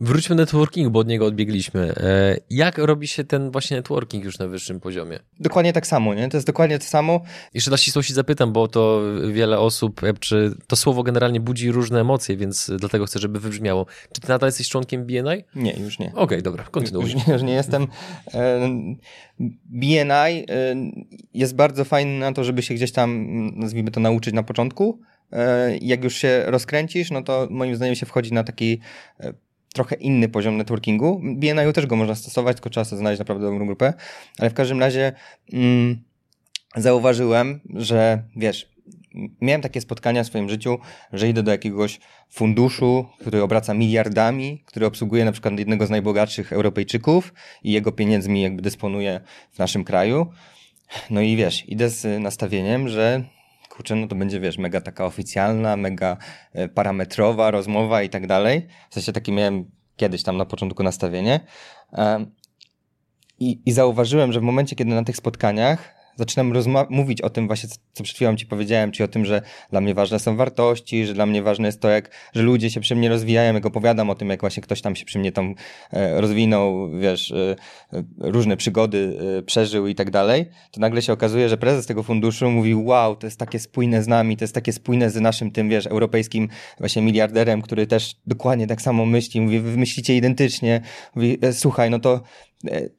Speaker 2: Wróćmy do networkingu, bo od niego odbiegliśmy. E, jak robi się ten właśnie networking już na wyższym poziomie?
Speaker 1: Dokładnie tak samo, nie? To jest dokładnie to samo.
Speaker 2: Jeszcze dla ścisłości zapytam, bo to wiele osób, czy to słowo generalnie budzi różne emocje, więc dlatego chcę, żeby wybrzmiało. Czy ty nadal jesteś członkiem BNI?
Speaker 1: Nie, już nie.
Speaker 2: Okej, okay, dobra, kontynuuj.
Speaker 1: Już, już nie jestem. E, BNI e, jest bardzo fajny na to, żeby się gdzieś tam, nazwijmy to, nauczyć na początku. E, jak już się rozkręcisz, no to moim zdaniem się wchodzi na taki trochę inny poziom networkingu. BNI też go można stosować, tylko trzeba sobie znaleźć naprawdę dobrą grupę. Ale w każdym razie mm, zauważyłem, że wiesz, miałem takie spotkania w swoim życiu, że idę do jakiegoś funduszu, który obraca miliardami, który obsługuje na przykład jednego z najbogatszych Europejczyków i jego pieniędzmi jakby dysponuje w naszym kraju. No i wiesz, idę z nastawieniem, że kurczę, no to będzie, wiesz, mega taka oficjalna, mega e, parametrowa rozmowa i tak dalej. W sensie takie miałem kiedyś tam na początku nastawienie. I, I zauważyłem, że w momencie, kiedy na tych spotkaniach zaczynam mówić o tym właśnie, co przed chwilą ci powiedziałem, czyli o tym, że dla mnie ważne są wartości, że dla mnie ważne jest to, jak, że ludzie się przy mnie rozwijają, jak opowiadam o tym, jak właśnie ktoś tam się przy mnie tam e, rozwinął, wiesz, e, różne przygody e, przeżył i tak dalej, to nagle się okazuje, że prezes tego funduszu mówi, wow, to jest takie spójne z nami, to jest takie spójne z naszym tym, wiesz, europejskim właśnie miliarderem, który też dokładnie tak samo myśli, mówi, wy myślicie identycznie, mówi, słuchaj, no to E,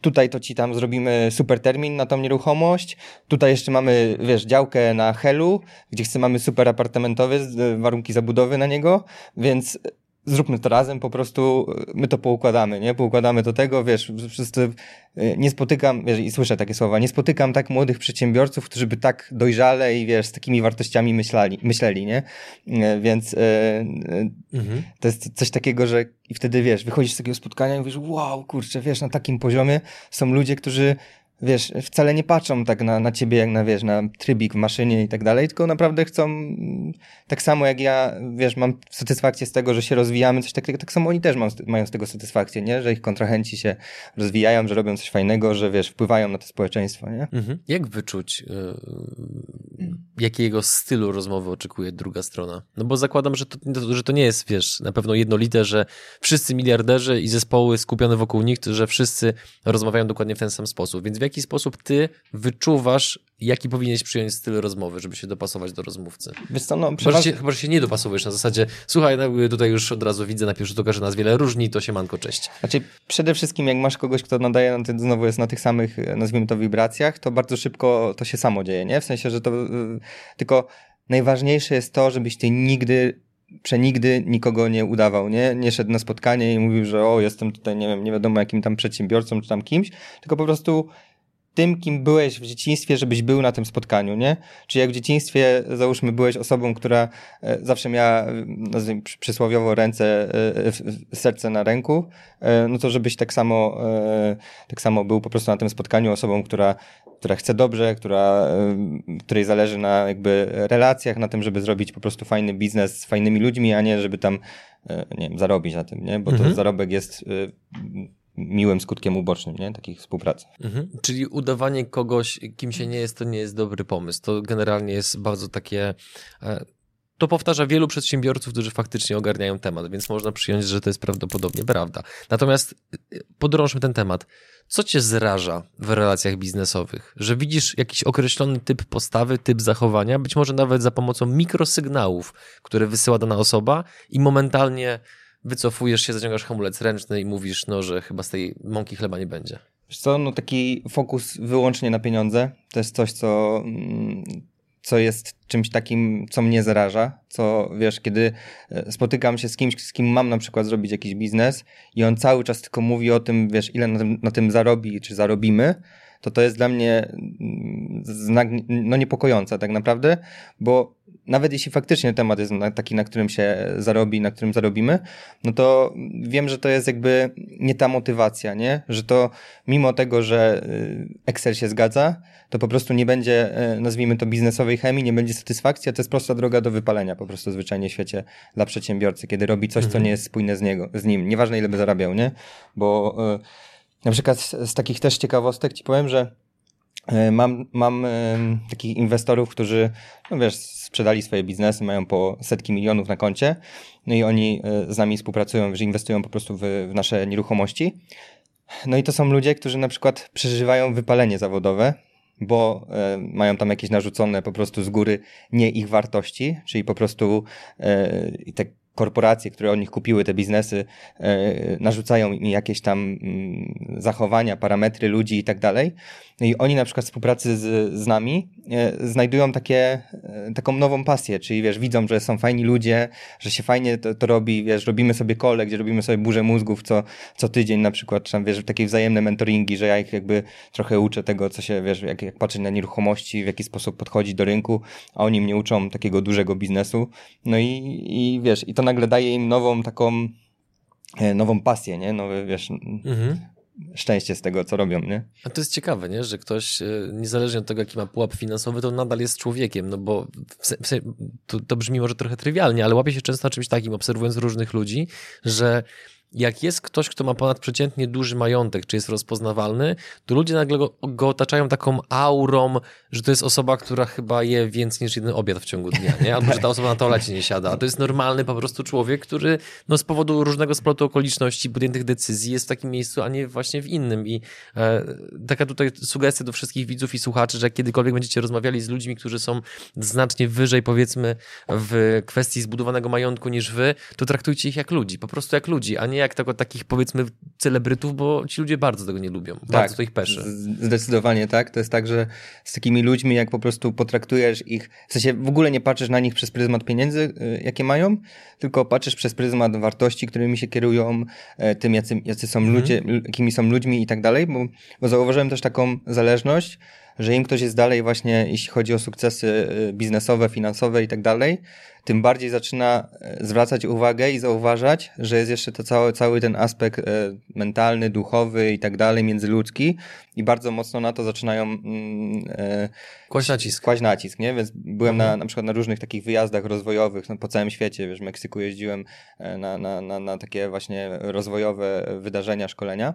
Speaker 1: tutaj to ci tam zrobimy super termin na tą nieruchomość. Tutaj jeszcze mamy, wiesz, działkę na Helu, gdzie chcemy mamy super apartamentowy, e, warunki zabudowy na niego, więc zróbmy to razem, po prostu e, my to poukładamy, nie? Poukładamy do tego, wiesz, wszyscy, e, nie spotykam, wiesz, i słyszę takie słowa, nie spotykam tak młodych przedsiębiorców, którzy by tak dojrzale i wiesz, z takimi wartościami myśleli, myśleli nie? E, więc mhm. to jest coś takiego, że i wtedy wiesz, wychodzisz z takiego spotkania i mówisz, wow, kurczę, wiesz, na takim poziomie są ludzie, którzy wiesz, wcale nie patrzą tak na, na ciebie jak na, wiesz, na trybik w maszynie i tak dalej, tylko naprawdę chcą, tak samo jak ja, wiesz, mam satysfakcję z tego, że się rozwijamy, coś takiego, tak samo oni też mają, mają z tego satysfakcję, nie? Że ich kontrahenci się rozwijają, że robią coś fajnego, że, wiesz, wpływają na to społeczeństwo, nie? Mhm.
Speaker 2: Jak wyczuć, yy, jakiego stylu rozmowy oczekuje druga strona? No bo zakładam, że to, że to nie jest, wiesz, na pewno jednolite, że wszyscy miliarderzy i zespoły skupione wokół nich, że wszyscy rozmawiają dokładnie w ten sam sposób, więc jaki sposób ty wyczuwasz, jaki powinieneś przyjąć styl rozmowy, żeby się dopasować do rozmówcy?
Speaker 1: Wiesz co, no,
Speaker 2: chyba, się, chyba, że się nie dopasowujesz na zasadzie, słuchaj, no, tutaj już od razu widzę na pierwszy rzut że nas wiele różni, to się manko, cześć.
Speaker 1: Znaczy, przede wszystkim jak masz kogoś, kto nadaje, no, znowu jest na tych samych, nazwijmy to, wibracjach, to bardzo szybko to się samo dzieje, nie? W sensie, że to y, tylko najważniejsze jest to, żebyś ty nigdy przenigdy nikogo nie udawał, nie? Nie szedł na spotkanie i mówił, że o, jestem tutaj, nie wiem, nie wiadomo jakim tam przedsiębiorcą czy tam kimś, tylko po prostu tym, kim byłeś w dzieciństwie, żebyś był na tym spotkaniu, nie? Czy jak w dzieciństwie, załóżmy, byłeś osobą, która e, zawsze miała, nazwijmy przysłowiowo, ręce, e, serce na ręku, e, no to żebyś tak samo, tak samo był po prostu na tym spotkaniu osobą, która, która chce dobrze, która, której zależy na jakby relacjach, na tym, żeby zrobić po prostu fajny biznes z fajnymi ludźmi, a nie żeby tam, nie wiem, zarobić na tym, nie? Bo mhm. to zarobek jest miłym skutkiem ubocznym, nie? Takich współpracy.
Speaker 2: Mhm. Czyli udawanie kogoś, kim się nie jest, to nie jest dobry pomysł. To generalnie jest bardzo takie... E, to powtarza wielu przedsiębiorców, którzy faktycznie ogarniają temat, więc można przyjąć, że to jest prawdopodobnie prawda. Natomiast e, podrążmy ten temat. Co cię zraża w relacjach biznesowych? Że widzisz jakiś określony typ postawy, typ zachowania, być może nawet za pomocą mikrosygnałów, które wysyła dana osoba i momentalnie wycofujesz się, zaciągasz hamulec ręczny i mówisz, no, że chyba z tej mąki chleba nie będzie.
Speaker 1: Wiesz co, no taki fokus wyłącznie na pieniądze, to jest coś, co, mm, co jest czymś takim, co mnie zaraża, co wiesz, kiedy e, spotykam się z kimś, z kim mam na przykład zrobić jakiś biznes i on cały czas tylko mówi o tym, wiesz, ile na tym, na tym zarobi, czy zarobimy, to to jest dla mnie mm, znak no, niepokojące tak naprawdę, bo nawet jeśli faktycznie temat jest taki, na którym się zarobi, na którym zarobimy, no to wiem, że to jest jakby nie ta motywacja, nie? Że to mimo tego, że y, Excel się zgadza, to po prostu nie będzie, y, nazwijmy to biznesowej chemii, nie będzie satysfakcji, a to jest prosta droga do wypalenia po prostu zwyczajnie w świecie dla przedsiębiorcy, kiedy robi coś, mhm. co nie jest spójne z niego, z nim. Nieważne ile by zarabiał, nie? Bo y, na przykład z, takich też ciekawostek ci powiem, że mam, mam e, takich inwestorów, którzy, no wiesz, sprzedali swoje biznesy, mają po setki milionów na koncie, no i oni e, z nami współpracują, że inwestują po prostu w, w nasze nieruchomości. No i to są ludzie, którzy na przykład przeżywają wypalenie zawodowe, bo e, mają tam jakieś narzucone po prostu z góry nie ich wartości, czyli po prostu e, te korporacje, które od nich kupiły te biznesy, e, narzucają im jakieś tam mm, zachowania, parametry ludzi i tak dalej. No I oni na przykład w współpracy z, z nami e, znajdują takie, e, taką nową pasję, czyli wiesz, widzą, że są fajni ludzie, że się fajnie to, to robi, wiesz, robimy sobie kole, gdzie robimy sobie burzę mózgów co, co tydzień na przykład, czy tam, wiesz, takie wzajemne mentoringi, że ja ich jakby trochę uczę tego, co się, wiesz, jak, jak patrzeć na nieruchomości, w jaki sposób podchodzić do rynku, a oni mnie uczą takiego dużego biznesu. No i, i wiesz, i to nagle daje im nową taką, e, nową pasję, nie? Nowy, wiesz, mhm szczęście z tego, co robią, nie?
Speaker 2: A to jest ciekawe, nie? Że ktoś, e, niezależnie od tego, jaki ma pułap finansowy, to nadal jest człowiekiem, no bo w se, w se, to, to brzmi może trochę trywialnie, ale łapie się często na czymś takim, obserwując różnych ludzi, że jak jest ktoś, kto ma ponadprzeciętnie duży majątek, czy jest rozpoznawalny, to ludzie nagle go, go, otaczają taką aurą, że to jest osoba, która chyba je więcej niż jeden obiad w ciągu dnia, nie? Albo że ta osoba na toalecie nie siada. A to jest normalny po prostu człowiek, który no, z powodu różnego splotu okoliczności, podjętych decyzji jest w takim miejscu, a nie właśnie w innym. I e, taka tutaj sugestia do wszystkich widzów i słuchaczy, że kiedykolwiek będziecie rozmawiali z ludźmi, którzy są znacznie wyżej, powiedzmy, w kwestii zbudowanego majątku niż wy, to traktujcie ich jak ludzi, po prostu jak ludzi, a nie jak tego, takich powiedzmy celebrytów, bo ci ludzie bardzo tego nie lubią. Tak, bardzo to ich peszy.
Speaker 1: Zdecydowanie tak. To jest tak, że z takimi ludźmi, jak po prostu potraktujesz ich, w sensie w ogóle nie patrzysz na nich przez pryzmat pieniędzy, y, jakie mają, tylko patrzysz przez pryzmat wartości, którymi się kierują, e, tym, jacy, jacy są mhm. ludzie, jakimi są ludźmi i tak dalej, bo, bo zauważyłem też taką zależność, że im ktoś jest dalej właśnie, jeśli chodzi o sukcesy y, biznesowe, finansowe i tak dalej, tym bardziej zaczyna e, zwracać uwagę i zauważać, że jest jeszcze to cały, cały ten aspekt e, mentalny, duchowy i tak dalej, międzyludzki i bardzo mocno na to zaczynają mm,
Speaker 2: kłaść nacisk.
Speaker 1: Kłaść nacisk, nie? Więc byłem mhm. na, na przykład na różnych takich wyjazdach rozwojowych no, po całym świecie, wiesz, w Meksyku jeździłem na, na, na, na takie właśnie rozwojowe wydarzenia, szkolenia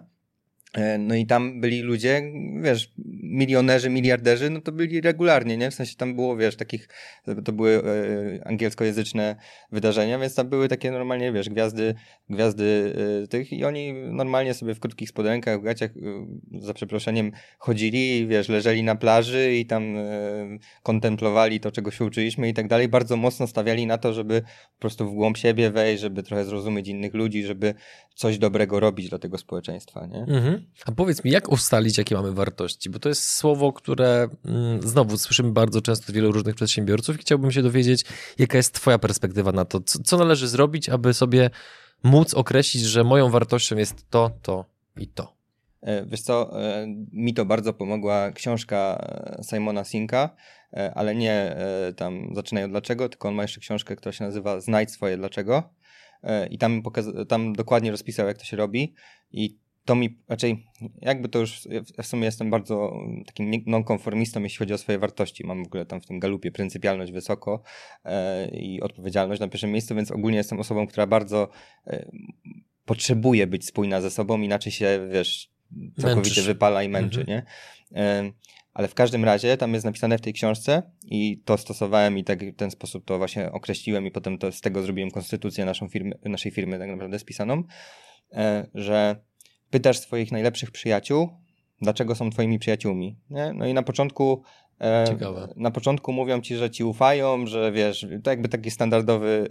Speaker 1: no i tam byli ludzie, wiesz, milionerzy, miliarderzy, no to byli regularnie, nie? W sensie tam było, wiesz, takich, to były e, angielskojęzyczne wydarzenia, więc tam były takie normalnie, wiesz, gwiazdy, gwiazdy e, tych i oni normalnie sobie w krótkich spodenkach, w gaciach, e, za przeproszeniem, chodzili, wiesz, leżeli na plaży i tam e, kontemplowali to, czego się uczyliśmy i tak dalej. Bardzo mocno stawiali na to, żeby po prostu w głąb siebie wejść, żeby trochę zrozumieć innych ludzi, żeby coś dobrego robić dla tego społeczeństwa, nie? Mhm.
Speaker 2: A powiedz mi, jak ustalić, jakie mamy wartości? Bo to jest słowo, które mm, znowu słyszymy bardzo często od wielu różnych przedsiębiorców i chciałbym się dowiedzieć, jaka jest Twoja perspektywa na to. Co, co należy zrobić, aby sobie móc określić, że moją wartością jest to, to i to?
Speaker 1: E, wiesz co, e, mi to bardzo pomogła książka e, Simona Sinka, ale nie tam zaczynają dlaczego, tylko on ma jeszcze książkę, która się nazywa Znajdź swoje dlaczego i tam, tam dokładnie rozpisał, jak to się robi i to mi raczej, jakby to już, w sumie jestem bardzo takim nonkonformistą, jeśli chodzi o swoje wartości. Mam w ogóle tam w tym galupie pryncypialność wysoko e, i odpowiedzialność na pierwszym miejscu, więc ogólnie jestem osobą, która bardzo e, potrzebuje być spójna ze sobą, inaczej się, wiesz, całkowicie Męczysz. wypala i męczy, mhm. nie? Ale w każdym razie tam jest napisane w tej książce i to stosowałem i tak w ten sposób to właśnie określiłem i potem to z tego zrobiłem konstytucję naszą firmy, naszej firmy tak naprawdę spisaną, e, że pytasz swoich najlepszych przyjaciół, dlaczego są twoimi przyjaciółmi. Nie? No i na początku e. Na początku mówią ci, że ci ufają, że wiesz, to jakby taki standardowy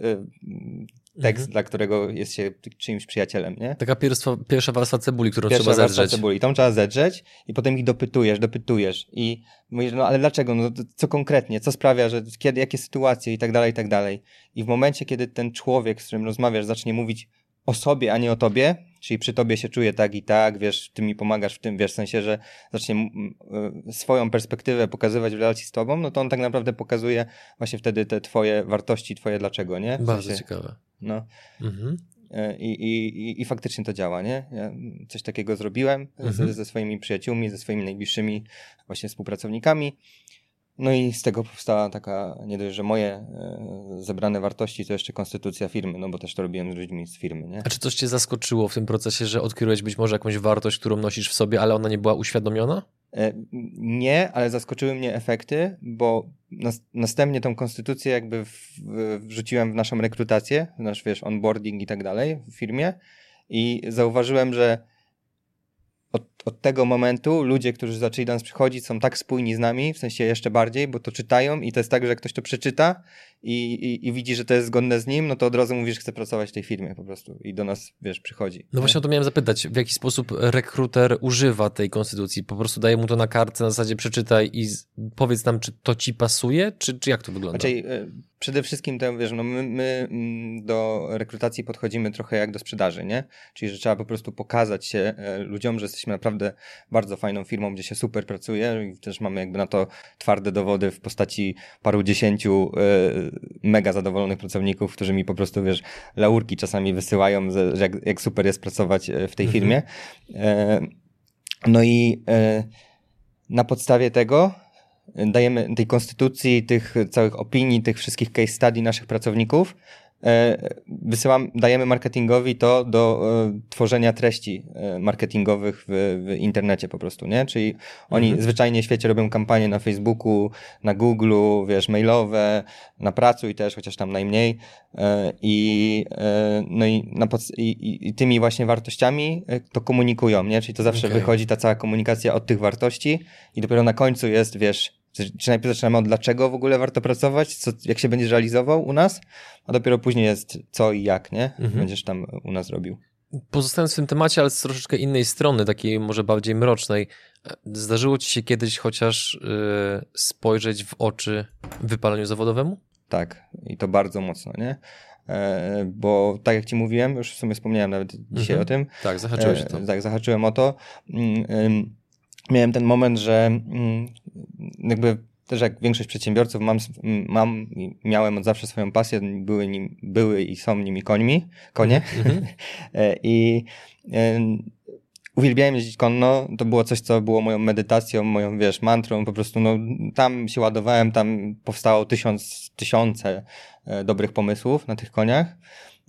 Speaker 1: e, tekst, mhm. dla którego jest się czyimś przyjacielem, nie?
Speaker 2: Taka pierwsza, pierwsza warstwa cebuli, którą pierwsza trzeba zedrzeć.
Speaker 1: cebuli, tą trzeba zedrzeć i potem ich dopytujesz, dopytujesz i mówisz, no ale dlaczego, no co konkretnie, co sprawia, że kiedy, jakie sytuacje i tak dalej, i tak dalej. I w momencie, kiedy ten człowiek, z którym rozmawiasz, zacznie mówić o sobie, a nie o tobie, czyli przy tobie się czuję tak i tak, wiesz, ty mi pomagasz w tym, wiesz, w sensie, że zacznie y, swoją perspektywę pokazywać w relacji z tobą, no to on tak naprawdę pokazuje właśnie wtedy te twoje wartości, twoje dlaczego, nie?
Speaker 2: W Bardzo sensie, ciekawe.
Speaker 1: No. Mhm. E, I, i, I faktycznie to działa, nie? Ja coś takiego zrobiłem mhm. ze, ze swoimi przyjaciółmi, ze swoimi najbliższymi właśnie współpracownikami. No i z tego powstała taka, nie dość, że moje e, zebrane wartości, to jeszcze konstytucja firmy, no bo też to robiłem z ludźmi z firmy, nie?
Speaker 2: A czy coś cię zaskoczyło w tym procesie, że odkryłeś być może jakąś wartość, którą nosisz w sobie, ale ona nie była uświadomiona? E,
Speaker 1: nie, ale zaskoczyły mnie efekty, bo nas, następnie tą konstytucję jakby w, w, wrzuciłem w naszą rekrutację, w nasz, wiesz, onboarding i tak dalej w firmie i zauważyłem, że od, od, tego momentu ludzie, którzy zaczęli do nas przychodzić, są tak spójni z nami, w sensie jeszcze bardziej, bo to czytają i to jest tak, że jak ktoś to przeczyta i, i, i widzi, że to jest zgodne z nim, no to od razu mówisz, że chce pracować w tej firmie po prostu i do nas, wiesz, przychodzi.
Speaker 2: No nie? właśnie o to miałem zapytać, w jaki sposób rekruter używa tej konstytucji? Po prostu daje mu to na kartce, na zasadzie przeczytaj i powiedz nam, czy to ci pasuje, czy, czy jak to wygląda?
Speaker 1: Znaczy, przede wszystkim to, wiesz, no my, my mm, do rekrutacji podchodzimy trochę jak do sprzedaży, nie? Czyli, że trzeba po prostu pokazać się e, ludziom, że jesteśmy naprawdę bardzo fajną firmą, gdzie się super pracuje i też mamy jakby na to twarde dowody w postaci paru dziesięciu e, mega zadowolonych pracowników, którzy mi po prostu, wiesz, laurki czasami wysyłają, że jak, jak super jest pracować e, w tej mhm. firmie. No i na podstawie tego dajemy tej konstytucji, tych całych opinii, tych wszystkich case study naszych pracowników, e, wysyłam, dajemy marketingowi to do e, tworzenia treści e, marketingowych w, w, internecie po prostu, nie? Czyli oni mhm. zwyczajnie w świecie robią kampanie na Facebooku, na Google'u, wiesz, mailowe, na pracu i też, chociaż tam najmniej. I, no i, na i, i, tymi właśnie wartościami to komunikują, nie? Czyli to zawsze okay. wychodzi ta cała komunikacja od tych wartości i dopiero na końcu jest, wiesz, czy najpierw zaczynamy od dlaczego w ogóle warto pracować, co, jak się będziesz realizował u nas, a dopiero później jest co i jak, nie? Mhm. Będziesz tam u nas robił.
Speaker 2: Pozostając w tym temacie, ale z troszeczkę innej strony, takiej może bardziej mrocznej, zdarzyło ci się kiedyś chociaż yy, spojrzeć w oczy wypaleniu zawodowemu?
Speaker 1: Tak, i to bardzo mocno, nie? E, bo tak jak ci mówiłem, już w sumie wspomniałem nawet dzisiaj mhm. o tym.
Speaker 2: Tak, zahaczyłeś e, to.
Speaker 1: Tak, zahaczyłem o to. Mm, miałem ten moment, że mm, jakby też jak większość przedsiębiorców mam, mam miałem od zawsze swoją pasję, były, nim, były i są nimi końmi, konie. Mm-hmm. I uwielbiałem jeździć konno, to było coś, co było moją medytacją, moją, wiesz, mantrą, po prostu, no, tam się ładowałem, tam powstało tysiąc, tysiące e, dobrych pomysłów na tych koniach.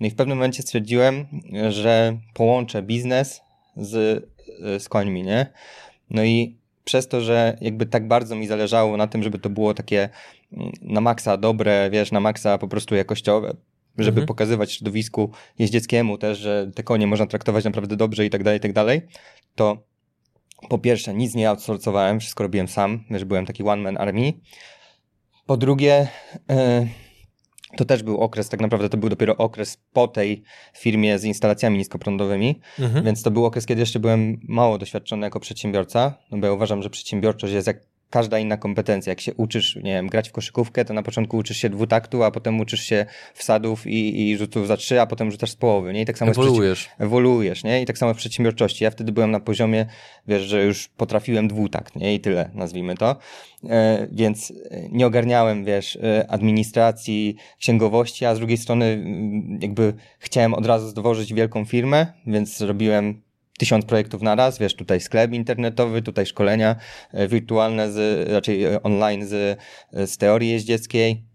Speaker 1: No i w pewnym momencie stwierdziłem, że połączę biznes z, e, z końmi, nie? No i przez to, że jakby tak bardzo mi zależało na tym, żeby to było takie mm, na maksa dobre, wiesz, na maksa po prostu jakościowe, żeby mhm. pokazywać środowisku jeździeckiemu też, że te konie można traktować naprawdę dobrze i tak dalej, i tak dalej, to po pierwsze nic nie outsourcowałem, wszystko robiłem sam, wiesz, byłem taki one man army. Po drugie, yy, to też był okres, tak naprawdę to był dopiero okres po tej firmie z instalacjami niskoprądowymi, mhm. więc to był okres, kiedy jeszcze byłem mało doświadczony jako przedsiębiorca, no bo ja uważam, że przedsiębiorczość jest jak każda inna kompetencja. Jak się uczysz, nie wiem, grać w koszykówkę, to na początku uczysz się dwutaktu, a potem uczysz się wsadów i, i rzutów za trzy, a potem rzucasz z połowy, nie? I tak samo
Speaker 2: ewoluujesz.
Speaker 1: ewoluujesz, nie? I tak samo w przedsiębiorczości. Ja wtedy byłem na poziomie, wiesz, że już potrafiłem dwutakt, nie? I tyle, nazwijmy to. E, więc nie ogarniałem, wiesz, e, administracji, księgowości, a z drugiej strony mm, jakby chciałem od razu zdwożyć wielką firmę, więc robiłem tysiąc projektów na raz, wiesz, tutaj sklep internetowy, tutaj szkolenia e, wirtualne, z, raczej e, online z, e, z teorii jeździeckiej,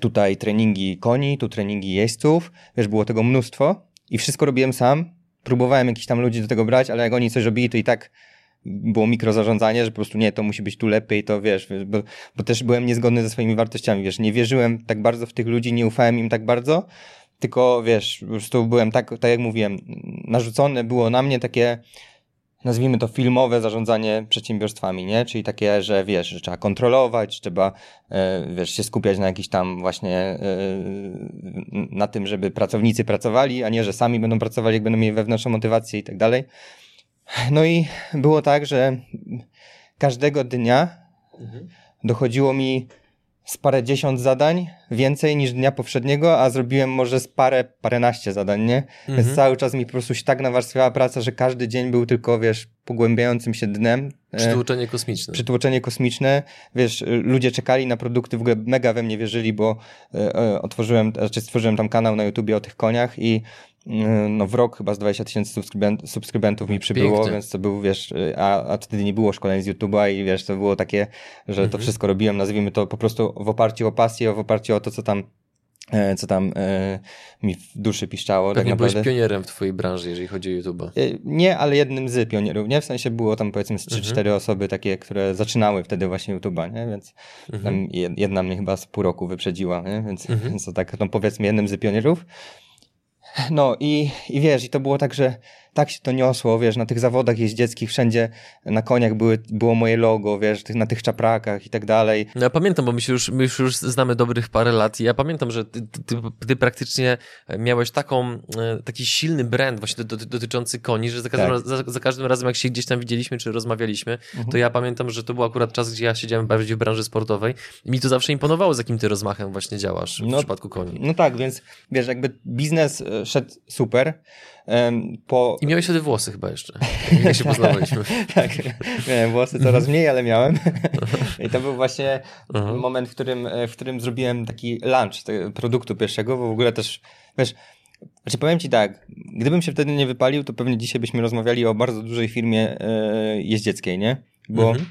Speaker 1: tutaj treningi koni, tu treningi jeźdźców, wiesz, było tego mnóstwo i wszystko robiłem sam, próbowałem jakichś tam ludzi do tego brać, ale jak oni coś robili, to i tak było mikrozarządzanie, że po prostu nie, to musi być tu lepiej, to wiesz, bo, bo też byłem niezgodny ze swoimi wartościami, wiesz, nie wierzyłem tak bardzo w tych ludzi, nie ufałem im tak bardzo, tylko wiesz, po prostu byłem tak, tak jak mówiłem, narzucone było na mnie takie, nazwijmy to filmowe zarządzanie przedsiębiorstwami, nie? Czyli takie, że wiesz, że trzeba kontrolować, trzeba, e, wiesz, się skupiać na jakiś tam właśnie, e, na tym, żeby pracownicy pracowali, a nie, że sami będą pracowali, jak będą mieli wewnętrzną motywację i tak dalej. No i było tak, że każdego dnia mhm. dochodziło mi z parę dziesiąt zadań, więcej niż dnia poprzedniego, a zrobiłem może z parę, paręnaście zadań, nie? Mhm. Więc cały czas mi po prostu się tak nawarstwiała praca, że każdy dzień był tylko, wiesz, pogłębiającym się dnem.
Speaker 2: E, przytłoczenie kosmiczne.
Speaker 1: Przytłoczenie kosmiczne. Wiesz, ludzie czekali na produkty, w ogóle mega we mnie wierzyli, bo e, e otworzyłem, znaczy stworzyłem tam kanał na YouTubie o tych koniach i no w rok chyba z 20 tysięcy subskrybent, subskrybentów mi przybyło, Pięknie. więc to był, wiesz, a, a wtedy nie było szkoleń z YouTube'a i wiesz, to było takie, że mhm. to wszystko robiłem, nazwijmy to po prostu w oparciu o pasję, w oparciu o to, co tam e, co tam e, mi w duszy piszczało.
Speaker 2: Pewnie tak byłeś pionierem w twojej branży, jeżeli chodzi o YouTube. E,
Speaker 1: nie, ale jednym z pionierów, nie? W sensie było tam powiedzmy 3-4 mhm. osoby takie, które zaczynały wtedy właśnie YouTube'a, nie? Więc mhm. jedna mnie chyba z pół roku wyprzedziła, nie? Więc, mhm. więc to tak, no powiedzmy jednym z pionierów. No i, i wiesz, i to było tak, że tak się to niosło, wiesz, na tych zawodach jeździeckich wszędzie na koniach były, było moje logo, wiesz, na tych czaprakach i tak dalej.
Speaker 2: No ja pamiętam, bo my się już, my już, już znamy dobrych parę lat i ja pamiętam, że ty, ty, ty praktycznie miałeś taką, e, taki silny brand właśnie do, do, dotyczący koni, że za każdym, tak. za, za, każdym razem jak się gdzieś tam widzieliśmy czy rozmawialiśmy, mhm. to ja pamiętam, że to był akurat czas, gdzie ja siedziałem bardziej w branży sportowej i mi to zawsze imponowało, z jakim ty rozmachem właśnie działasz w no, przypadku koni.
Speaker 1: No tak, więc wiesz, jakby biznes e, szedł super,
Speaker 2: po... I miałeś wtedy włosy chyba jeszcze, jak się poznawaliśmy.
Speaker 1: tak, miałem włosy coraz mniej, ale miałem. I to był właśnie mhm. moment, w którym, w którym zrobiłem taki lunch produktu pierwszego, bo w ogóle też, wiesz, znaczy powiem ci tak, gdybym się wtedy nie wypalił, to pewnie dzisiaj byśmy rozmawiali o bardzo dużej firmie e, jeździeckiej, nie? Bo mhm.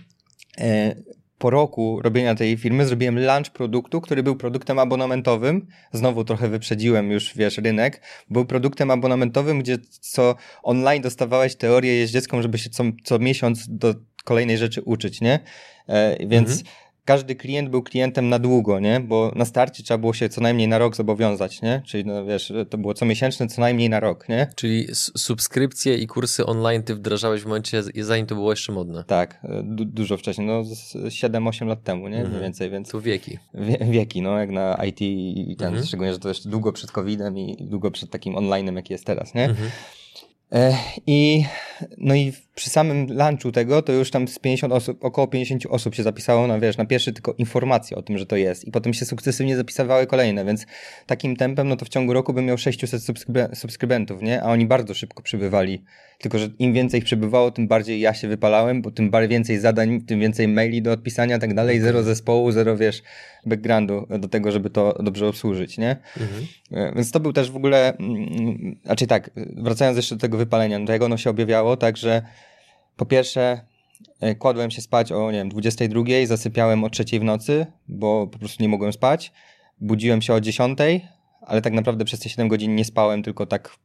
Speaker 1: Po roku robienia tej firmy zrobiłem launch produktu, który był produktem abonamentowym. Znowu trochę wyprzedziłem już, wiesz, rynek. Był produktem abonamentowym, gdzie co online dostawałeś teorię jeździecką, żeby się co, co miesiąc do kolejnej rzeczy uczyć, nie? E, więc mhm każdy klient był klientem na długo, nie? Bo na starcie trzeba było się co najmniej na rok zobowiązać, nie? Czyli, no wiesz, to było co miesięczne, co najmniej na rok, nie?
Speaker 2: Czyli subskrypcje i kursy online ty wdrażałeś w momencie, zanim to było jeszcze modne.
Speaker 1: Tak, e, du dużo wcześniej, no 7-8 lat temu, nie? Mniej mhm. więcej, więc...
Speaker 2: Tu wieki.
Speaker 1: Wie wieki, no, jak na IT i ten, mhm. szczególnie, że to jeszcze długo przed COVID-em i długo przed takim online'em, jaki jest teraz, nie? Mhm. E, I no i przy samym lunchu tego, to już tam z 50 osób, około 50 osób się zapisało na, wiesz, na pierwszy tylko informację o tym, że to jest i potem się sukcesywnie zapisywały kolejne, więc takim tempem, no to w ciągu roku bym miał 600 subskrybe subskrybentów, nie? A oni bardzo szybko przybywali. Tylko, że im więcej ich przybywało, tym bardziej ja się wypalałem, bo tym więcej zadań, tym więcej maili do odpisania i tak dalej, zero zespołu, zero, wiesz, backgroundu do tego, żeby to dobrze obsłużyć, nie? Mhm. E, więc to był też w ogóle, mm, znaczy tak, wracając jeszcze do tego wypalenia, no to jak ono się objawiało, tak, że po pierwsze e, kładłem się spać o, nie wiem, 22, zasypiałem o 3 w nocy, bo po prostu nie mogłem spać, budziłem się o 10, ale tak naprawdę przez te 7 godzin nie spałem, tylko tak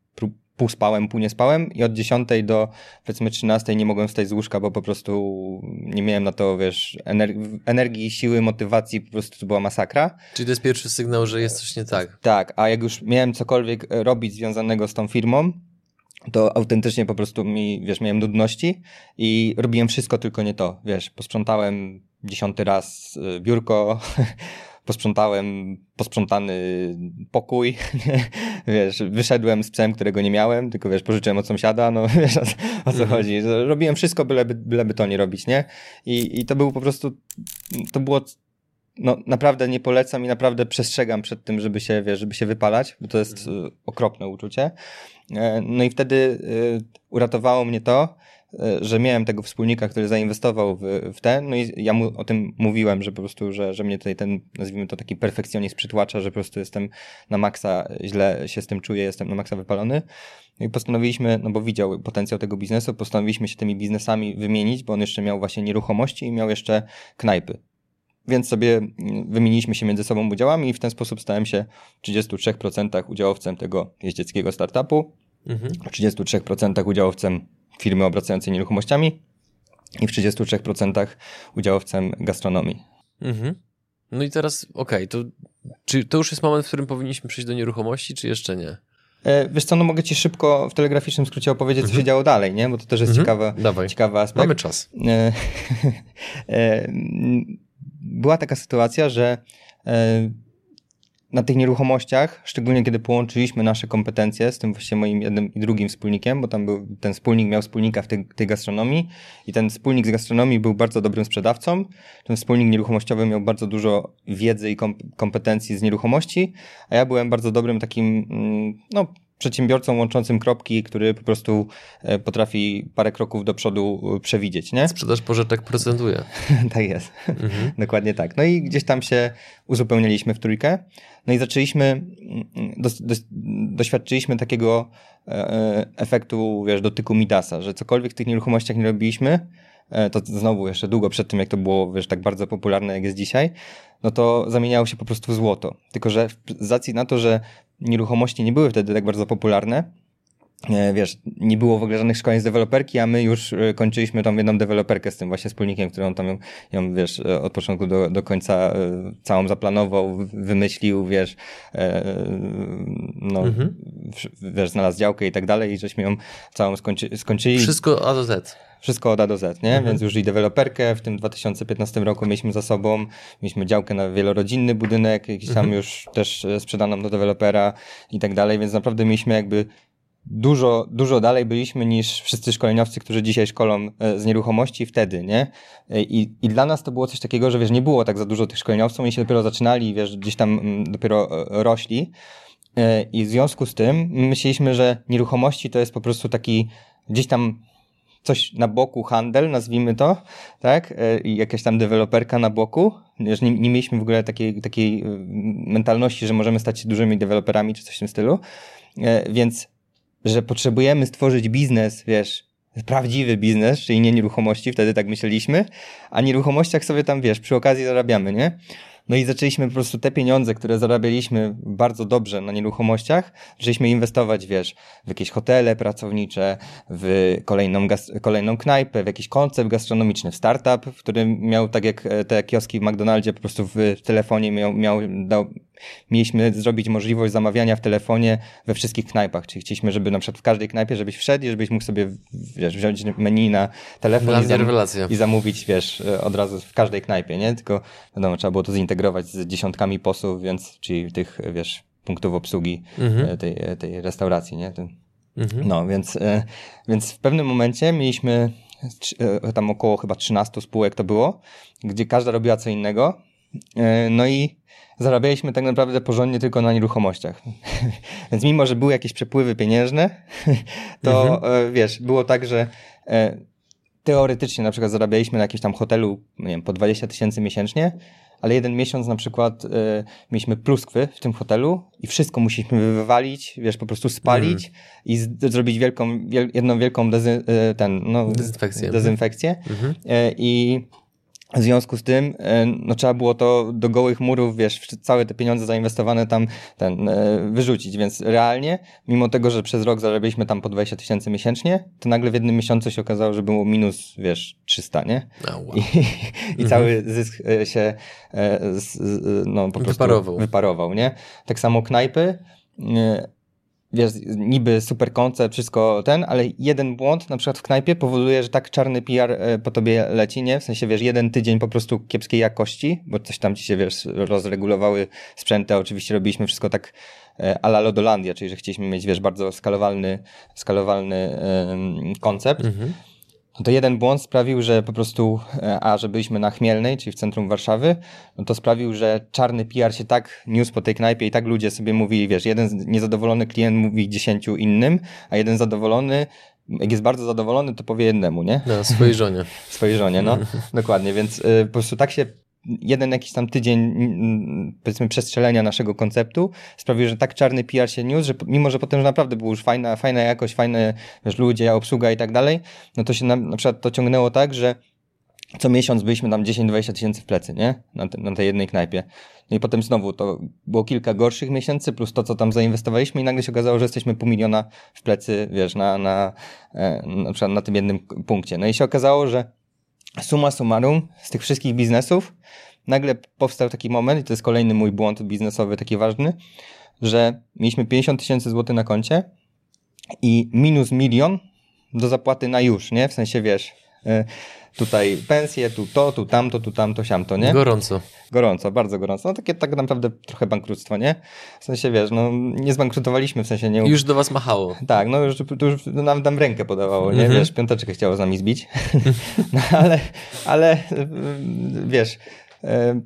Speaker 1: pół spałem, pół nie spałem i od 10 do powiedzmy 13 nie mogłem wstać z łóżka, bo po prostu nie miałem na to, wiesz, energii, siły, motywacji, po prostu to była masakra.
Speaker 2: Czyli to jest pierwszy sygnał, że jest coś nie tak.
Speaker 1: Tak, a jak już miałem cokolwiek robić związanego z tą firmą, to autentycznie po prostu mi, wiesz, miałem nudności i robiłem wszystko, tylko nie to, wiesz, posprzątałem dziesiąty raz y, biurko, posprzątałem posprzątany pokój, wiesz, wyszedłem z psem, którego nie miałem, tylko wiesz, pożyczyłem od sąsiada, no wiesz o, o co mhm. chodzi. Robiłem wszystko, byleby, byleby to nie robić, nie? I, I to był po prostu, to było no naprawdę nie polecam i naprawdę przestrzegam przed tym, żeby się, wiesz, żeby się wypalać, bo to jest mhm. okropne uczucie. E, no i wtedy y, uratowało mnie to, E, że miałem tego wspólnika, który zainwestował w, w ten, no i ja mu o tym mówiłem, że po prostu, że, że mnie tutaj ten, nazwijmy to taki perfekcjonizm przytłacza, że po prostu jestem na maksa, źle się z tym czuję, jestem na maksa wypalony. No i postanowiliśmy, no bo widział potencjał tego biznesu, postanowiliśmy się tymi biznesami wymienić, bo on jeszcze miał właśnie nieruchomości i miał jeszcze knajpy. Więc sobie wymieniliśmy się między sobą udziałami i w ten sposób stałem się w 33% udziałowcem tego jeździeckiego startupu, mhm. w 33% udziałowcem firmy obracającej nieruchomościami i w 33% udziałowcem gastronomii. Mhm.
Speaker 2: No i teraz, okej, okay, to czy to już jest moment, w którym powinniśmy przejść do nieruchomości, czy jeszcze nie?
Speaker 1: E, wiesz co, no mogę ci szybko w telegraficznym skrócie opowiedzieć, co się mhm. działo dalej, nie? Bo to też jest mhm. ciekawe, Dawaj. ciekawy aspekt.
Speaker 2: Mamy czas. E,
Speaker 1: e, była taka sytuacja, że na tych nieruchomościach, szczególnie kiedy połączyliśmy nasze kompetencje z tym właśnie moim jednym i drugim wspólnikiem, bo tam był ten wspólnik miał wspólnika w tej, tej gastronomii i ten wspólnik z gastronomii był bardzo dobrym sprzedawcą. Ten wspólnik nieruchomościowy miał bardzo dużo wiedzy i kompetencji z nieruchomości, a ja byłem bardzo dobrym takim, mm, no, przedsiębiorcą łączącym kropki, który po prostu e, potrafi parę kroków do przodu e, przewidzieć, nie?
Speaker 2: Sprzedaż pożyczek procentuje.
Speaker 1: tak jest. Mhm. Dokładnie tak. No i gdzieś tam się uzupełnialiśmy w trójkę. No i zaczęliśmy, mm, do, do, doświadczyliśmy takiego e, efektu, wiesz, dotyku Midasa, że cokolwiek w tych nieruchomościach nie robiliśmy, to znowu jeszcze długo przed tym, jak to było, wiesz, tak bardzo popularne, jak jest dzisiaj, no to zamieniało się po prostu w złoto. Tylko, że z racji na to, że nieruchomości nie były wtedy tak bardzo popularne, e, wiesz, nie było w ogóle żadnych szkoleń z deweloperki, a my już e, kończyliśmy tam jedną deweloperkę z tym właśnie wspólnikiem, którą tam ją, ją wiesz, e, od początku do, do końca całą zaplanował, wymyślił, wiesz, no, mhm. Wiesz, znalazł działkę i tak dalej i żeśmy ją całą skończy, skończyli.
Speaker 2: Wszystko A do Z
Speaker 1: wszystko od A do Z, nie? Mhm. Więc już i deweloperkę w tym 2015 roku mieliśmy za sobą, mieliśmy działkę na wielorodzinny budynek, jakiś tam mhm. już też e, sprzedaną do dewelopera i tak dalej, więc naprawdę mieliśmy jakby dużo, dużo dalej byliśmy niż wszyscy szkoleniowcy, którzy dzisiaj szkolą e, z nieruchomości wtedy, nie? E, I, I dla nas to było coś takiego, że wiesz, nie było tak za dużo tych szkoleniowców, oni się dopiero zaczynali, wiesz, gdzieś tam mm, dopiero rośli. I w związku z tym myśleliśmy, że nieruchomości to jest po prostu taki gdzieś tam coś na boku, handel, nazwijmy to, tak? E, jakaś tam deweloperka na boku. Nie, nie mieliśmy w ogóle takiej, takiej e, mentalności, że możemy stać się dużymi deweloperami czy coś w tym stylu. E, więc, że potrzebujemy stworzyć biznes, wiesz, prawdziwy biznes, czyli nie nieruchomości, wtedy tak myśleliśmy, a nieruchomościach sobie tam, wiesz, przy okazji zarabiamy, nie? No i zaczęliśmy po prostu te pieniądze, które zarabialiśmy bardzo dobrze na nieruchomościach, zaczęliśmy inwestować, wiesz, w jakieś hotele pracownicze, w kolejną, kolejną knajpę, w jakiś koncept gastronomiczny, w startup, w którym miał, tak jak e, te kioski w McDonaldzie, po prostu w telefonie miał, miał dał, mieliśmy zrobić możliwość zamawiania w telefonie we wszystkich knajpach. Czyli chcieliśmy, żeby na przykład w każdej knajpie, żebyś wszedł i żebyś mógł sobie wiesz, wziąć menu na telefon i, zam i, zamówić, wiesz, od razu w każdej knajpie, nie? Tylko wiadomo, trzeba było to zintegrować z dziesiątkami posłów, więc, czyli tych, wiesz, punktów obsługi mhm. E, tej, e, tej restauracji, nie? Mhm. No, więc, e, więc w pewnym momencie mieliśmy e, tam około chyba 13 spółek to było, gdzie każda robiła co innego. E, no i zarabialiśmy tak naprawdę porządnie tylko na nieruchomościach. Więc mimo, że były jakieś przepływy pieniężne, to mhm. wiesz, było tak, że teoretycznie na przykład zarabialiśmy na jakimś tam hotelu, nie wiem, po 20 tysięcy miesięcznie, ale jeden miesiąc na przykład y, mieliśmy pluskwy w tym hotelu i wszystko musieliśmy wywalić, wiesz, po prostu spalić mm. i z, zrobić wielką, wiel, jedną wielką dezy, ten, no, dezynfekcję. dezynfekcję. Mm y, I w związku z tym, e, no trzeba było to do gołych murów, wiesz, całe te pieniądze zainwestowane tam ten, e, wyrzucić, więc realnie, mimo tego, że przez rok zarabialiśmy tam po 20 tysięcy miesięcznie, to nagle w jednym miesiącu się okazało, że było minus, wiesz, 300, nie? Oh, wow. I, i cały zysk e, się no, po prostu wyparował. wyparował, nie? Tak samo knajpy, wiesz, niby super koncept, wszystko ten, ale jeden błąd na przykład w knajpie powoduje, że tak czarny PR e, po tobie leci, nie? W sensie, wiesz, jeden tydzień po prostu kiepskiej jakości, bo coś tam ci się, wiesz, rozregulowały sprzęty, oczywiście robiliśmy wszystko tak e, a la Lodolandia, czyli że chcieliśmy mieć, wiesz, bardzo skalowalny, skalowalny koncept. Mhm no to jeden błąd sprawił, że po prostu, e, a że byliśmy na Chmielnej, czyli w centrum Warszawy, no to sprawił, że czarny PR się tak niósł po tej knajpie i tak ludzie sobie mówili, wiesz, jeden niezadowolony klient mówi dziesięciu innym, a jeden zadowolony jak jest bardzo zadowolony, to powie jednemu, nie?
Speaker 2: No, swojej żonie.
Speaker 1: swojej żonie, no. Dokładnie, więc y, po prostu tak się jeden jakiś tam tydzień, powiedzmy, przestrzelenia naszego konceptu sprawił, że tak czarny PR się niósł, że mimo, że potem że naprawdę było już fajna, fajna jakość, fajne wiesz, ludzie, obsługa i tak dalej, no to się na, na przykład to ciągnęło tak, że co miesiąc byliśmy tam 10-20 tysięcy w plecy, nie? Na, te, na tej jednej knajpie. No i potem znowu to było kilka gorszych miesięcy, plus to, co tam zainwestowaliśmy i nagle się okazało, że jesteśmy pół miliona w plecy, wiesz, na, na, e, na przykład na tym jednym punkcie. No i się okazało, że suma summarum z tych wszystkich biznesów nagle powstał taki moment, i to jest kolejny mój błąd biznesowy, taki ważny, że mieliśmy 50 tysięcy złotych na koncie i minus milion do zapłaty na już, nie? W sensie, wiesz, y, tutaj pensje, tu to, tu tamto, tu tamto, siamto, nie?
Speaker 2: Gorąco.
Speaker 1: Gorąco, bardzo gorąco. No takie tak naprawdę trochę bankructwo, nie? W sensie, wiesz, no nie zbankrutowaliśmy, w sensie nie...
Speaker 2: Już do was machało.
Speaker 1: Tak, no już, to już nam, nam rękę podawało, nie? Mhm. Wiesz, piąteczkę chciało z nami zbić. no ale, ale wiesz,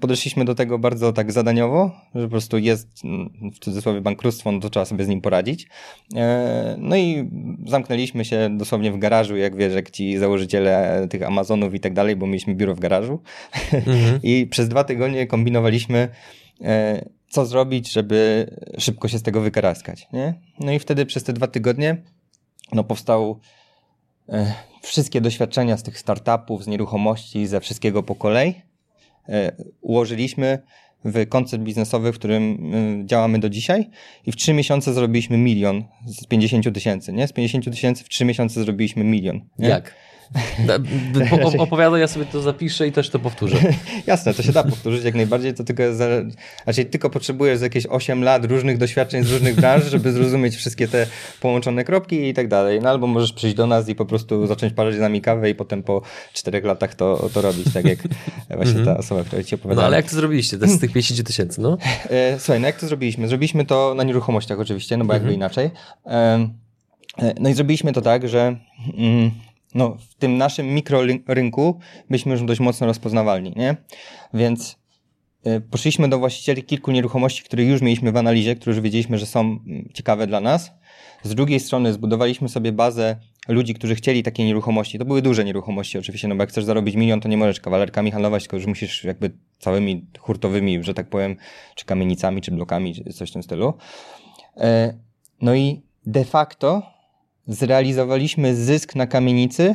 Speaker 1: podeszliśmy do tego bardzo tak zadaniowo, że po prostu jest mm, w cudzysłowie bankructwo, no to trzeba sobie z nim poradzić. E, no i zamknęliśmy się dosłownie w garażu, jak wiesz, jak ci założyciele tych Amazonów i tak dalej, bo mieliśmy biuro w garażu. Mhm. I przez dwa tygodnie kombinowaliśmy e, co zrobić, żeby szybko się z tego wykaraskać. Nie? No i wtedy przez te dwa tygodnie no, powstał wszystkie doświadczenia z tych startupów, z nieruchomości, ze wszystkiego po kolei. E, ułożyliśmy w koncept biznesowy, w którym e, działamy do dzisiaj i w trzy miesiące zrobiliśmy milion z 50 tysięcy, nie? Z 50 tysięcy w trzy miesiące zrobiliśmy milion. Nie?
Speaker 2: Jak? Opowiadaj, ja sobie to zapiszę i też to powtórzę.
Speaker 1: Jasne, to się da powtórzyć jak najbardziej, to tylko, znaczy tylko potrzebujesz jakieś 8 lat różnych doświadczeń z różnych branż, żeby zrozumieć wszystkie te połączone kropki i tak dalej. No albo możesz przyjść do nas i po prostu zacząć parzyć z nami kawę i potem po 4 latach to, to robić, tak jak właśnie ta mhm. osoba, która ci opowiadała.
Speaker 2: No ale jak to zrobiliście? To z tych 50 tysięcy, no?
Speaker 1: E, słuchaj, no jak to zrobiliśmy? Zrobiliśmy to na nieruchomościach oczywiście, no bo jakby mhm. inaczej. E, no i zrobiliśmy to tak, że mm, no, w tym naszym mikrorynku byliśmy już dość mocno rozpoznawalni, nie? Więc y, poszliśmy do właścicieli kilku nieruchomości, które już mieliśmy w analizie, które już wiedzieliśmy, że są mm, ciekawe dla nas. Z drugiej strony zbudowaliśmy sobie bazę ludzi, którzy chcieli takie nieruchomości. To były duże nieruchomości oczywiście, no bo jak chcesz zarobić milion, to nie możesz kawalerkami handlować, tylko że musisz jakby całymi hurtowymi, że tak powiem, czy kamienicami, czy blokami, czy coś w tym stylu. E, no i de facto zrealizowaliśmy zysk na kamienicy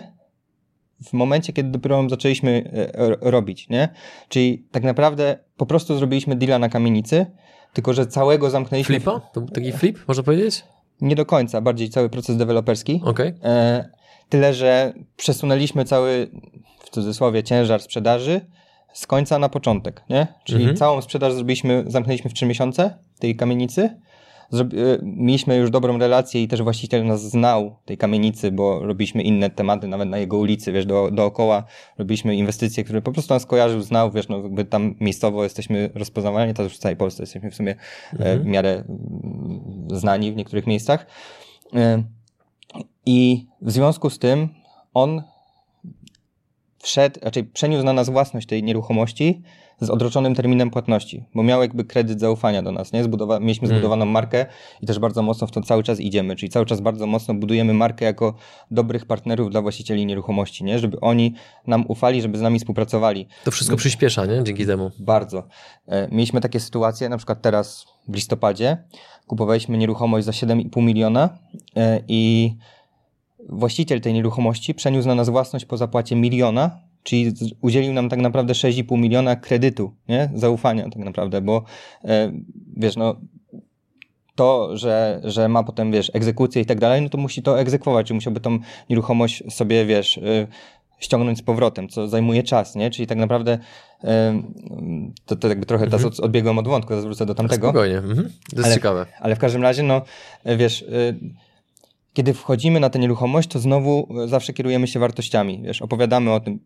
Speaker 1: w momencie, kiedy dopiero zaczęliśmy e, robić, nie? Czyli tak naprawdę po prostu zrobiliśmy deala na kamienicy, tylko że całego zamknęliśmy...
Speaker 2: Flipa? To taki flip, można powiedzieć?
Speaker 1: Nie do końca, bardziej cały proces deweloperski.
Speaker 2: Okay. E,
Speaker 1: tyle, że przesunęliśmy cały, w cudzysłowie, ciężar sprzedaży z końca na początek, nie? Czyli mhm. całą sprzedaż zrobiliśmy, zamknęliśmy w trzy miesiące tej kamienicy, E, mieliśmy już dobrą relację i też właściciel nas znał tej kamienicy, bo robiliśmy inne tematy, nawet na jego ulicy, wiesz, do, dookoła robiliśmy inwestycje, które po prostu nas kojarzył, znał, wiesz, no jakby tam miejscowo jesteśmy rozpoznawani, to już w całej Polsce jesteśmy w sumie e, mhm. w miarę mm, znani w niektórych miejscach. E, I w związku z tym on wszedł, raczej przeniósł na nas własność tej nieruchomości z odroczonym terminem płatności, bo miał jakby kredyt zaufania do nas, nie? Zbudowa mieliśmy hmm. zbudowaną markę i też bardzo mocno w to cały czas idziemy, czyli cały czas bardzo mocno budujemy markę jako dobrych partnerów dla właścicieli nieruchomości, nie? Żeby oni nam ufali, żeby z nami współpracowali.
Speaker 2: To wszystko przyspiesza, nie? Dzięki temu.
Speaker 1: Bardzo. E, mieliśmy takie sytuacje, na przykład teraz w listopadzie kupowaliśmy nieruchomość za 7,5 miliona e, i właściciel tej nieruchomości przeniósł na nas własność po zapłacie miliona, czyli udzielił nam tak naprawdę 6,5 miliona kredytu, nie? Zaufania tak naprawdę, bo e, wiesz, no to, że, że ma potem, wiesz, egzekucję i tak dalej, no to musi to egzekwować, czy musiałby tą nieruchomość sobie, wiesz, y, ściągnąć z powrotem, co zajmuje czas, nie? Czyli tak naprawdę y, to, to jakby trochę mhm. teraz odbiegłem od wątku, zwrócę do tamtego.
Speaker 2: Spokojnie, mhm. to jest
Speaker 1: ale,
Speaker 2: ciekawe.
Speaker 1: Ale w każdym razie, no, wiesz, kiedy wchodzimy na tę nieruchomość, to znowu zawsze kierujemy się wartościami, wiesz, opowiadamy o tym,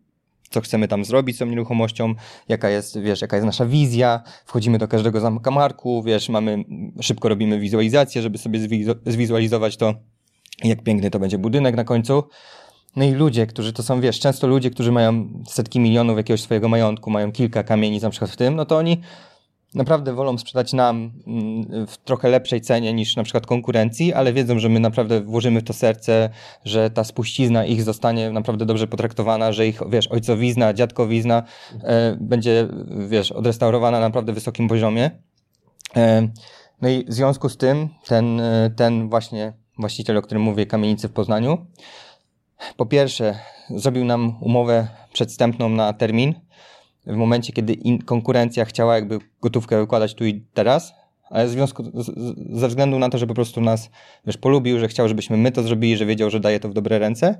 Speaker 1: co chcemy tam zrobić z tą nieruchomością, jaka jest, wiesz, jaka jest nasza wizja, wchodzimy do każdego zakamarku, wiesz, mamy, szybko robimy wizualizację, żeby sobie zwizualizować to, jak piękny to będzie budynek na końcu. No i ludzie, którzy to są, wiesz, często ludzie, którzy mają setki milionów jakiegoś swojego majątku, mają kilka kamieni na przykład w tym, no to oni naprawdę wolą sprzedać nam mm, w trochę lepszej cenie niż na przykład konkurencji, ale wiedzą, że my naprawdę włożymy w to serce, że ta spuścizna ich zostanie naprawdę dobrze potraktowana, że ich, wiesz, ojcowizna, dziadkowizna e, będzie, wiesz, odrestaurowana na naprawdę wysokim poziomie. E, no i w związku z tym ten, e, ten właśnie właściciel, o którym mówię, kamienicy w Poznaniu, po pierwsze zrobił nam umowę przedstępną na termin, w momencie, kiedy konkurencja chciała jakby gotówkę wykładać tu i teraz, ale w związku, z, ze względu na to, że po prostu nas, wiesz, polubił, że chciał, żebyśmy my to zrobili, że wiedział, że daje to w dobre ręce.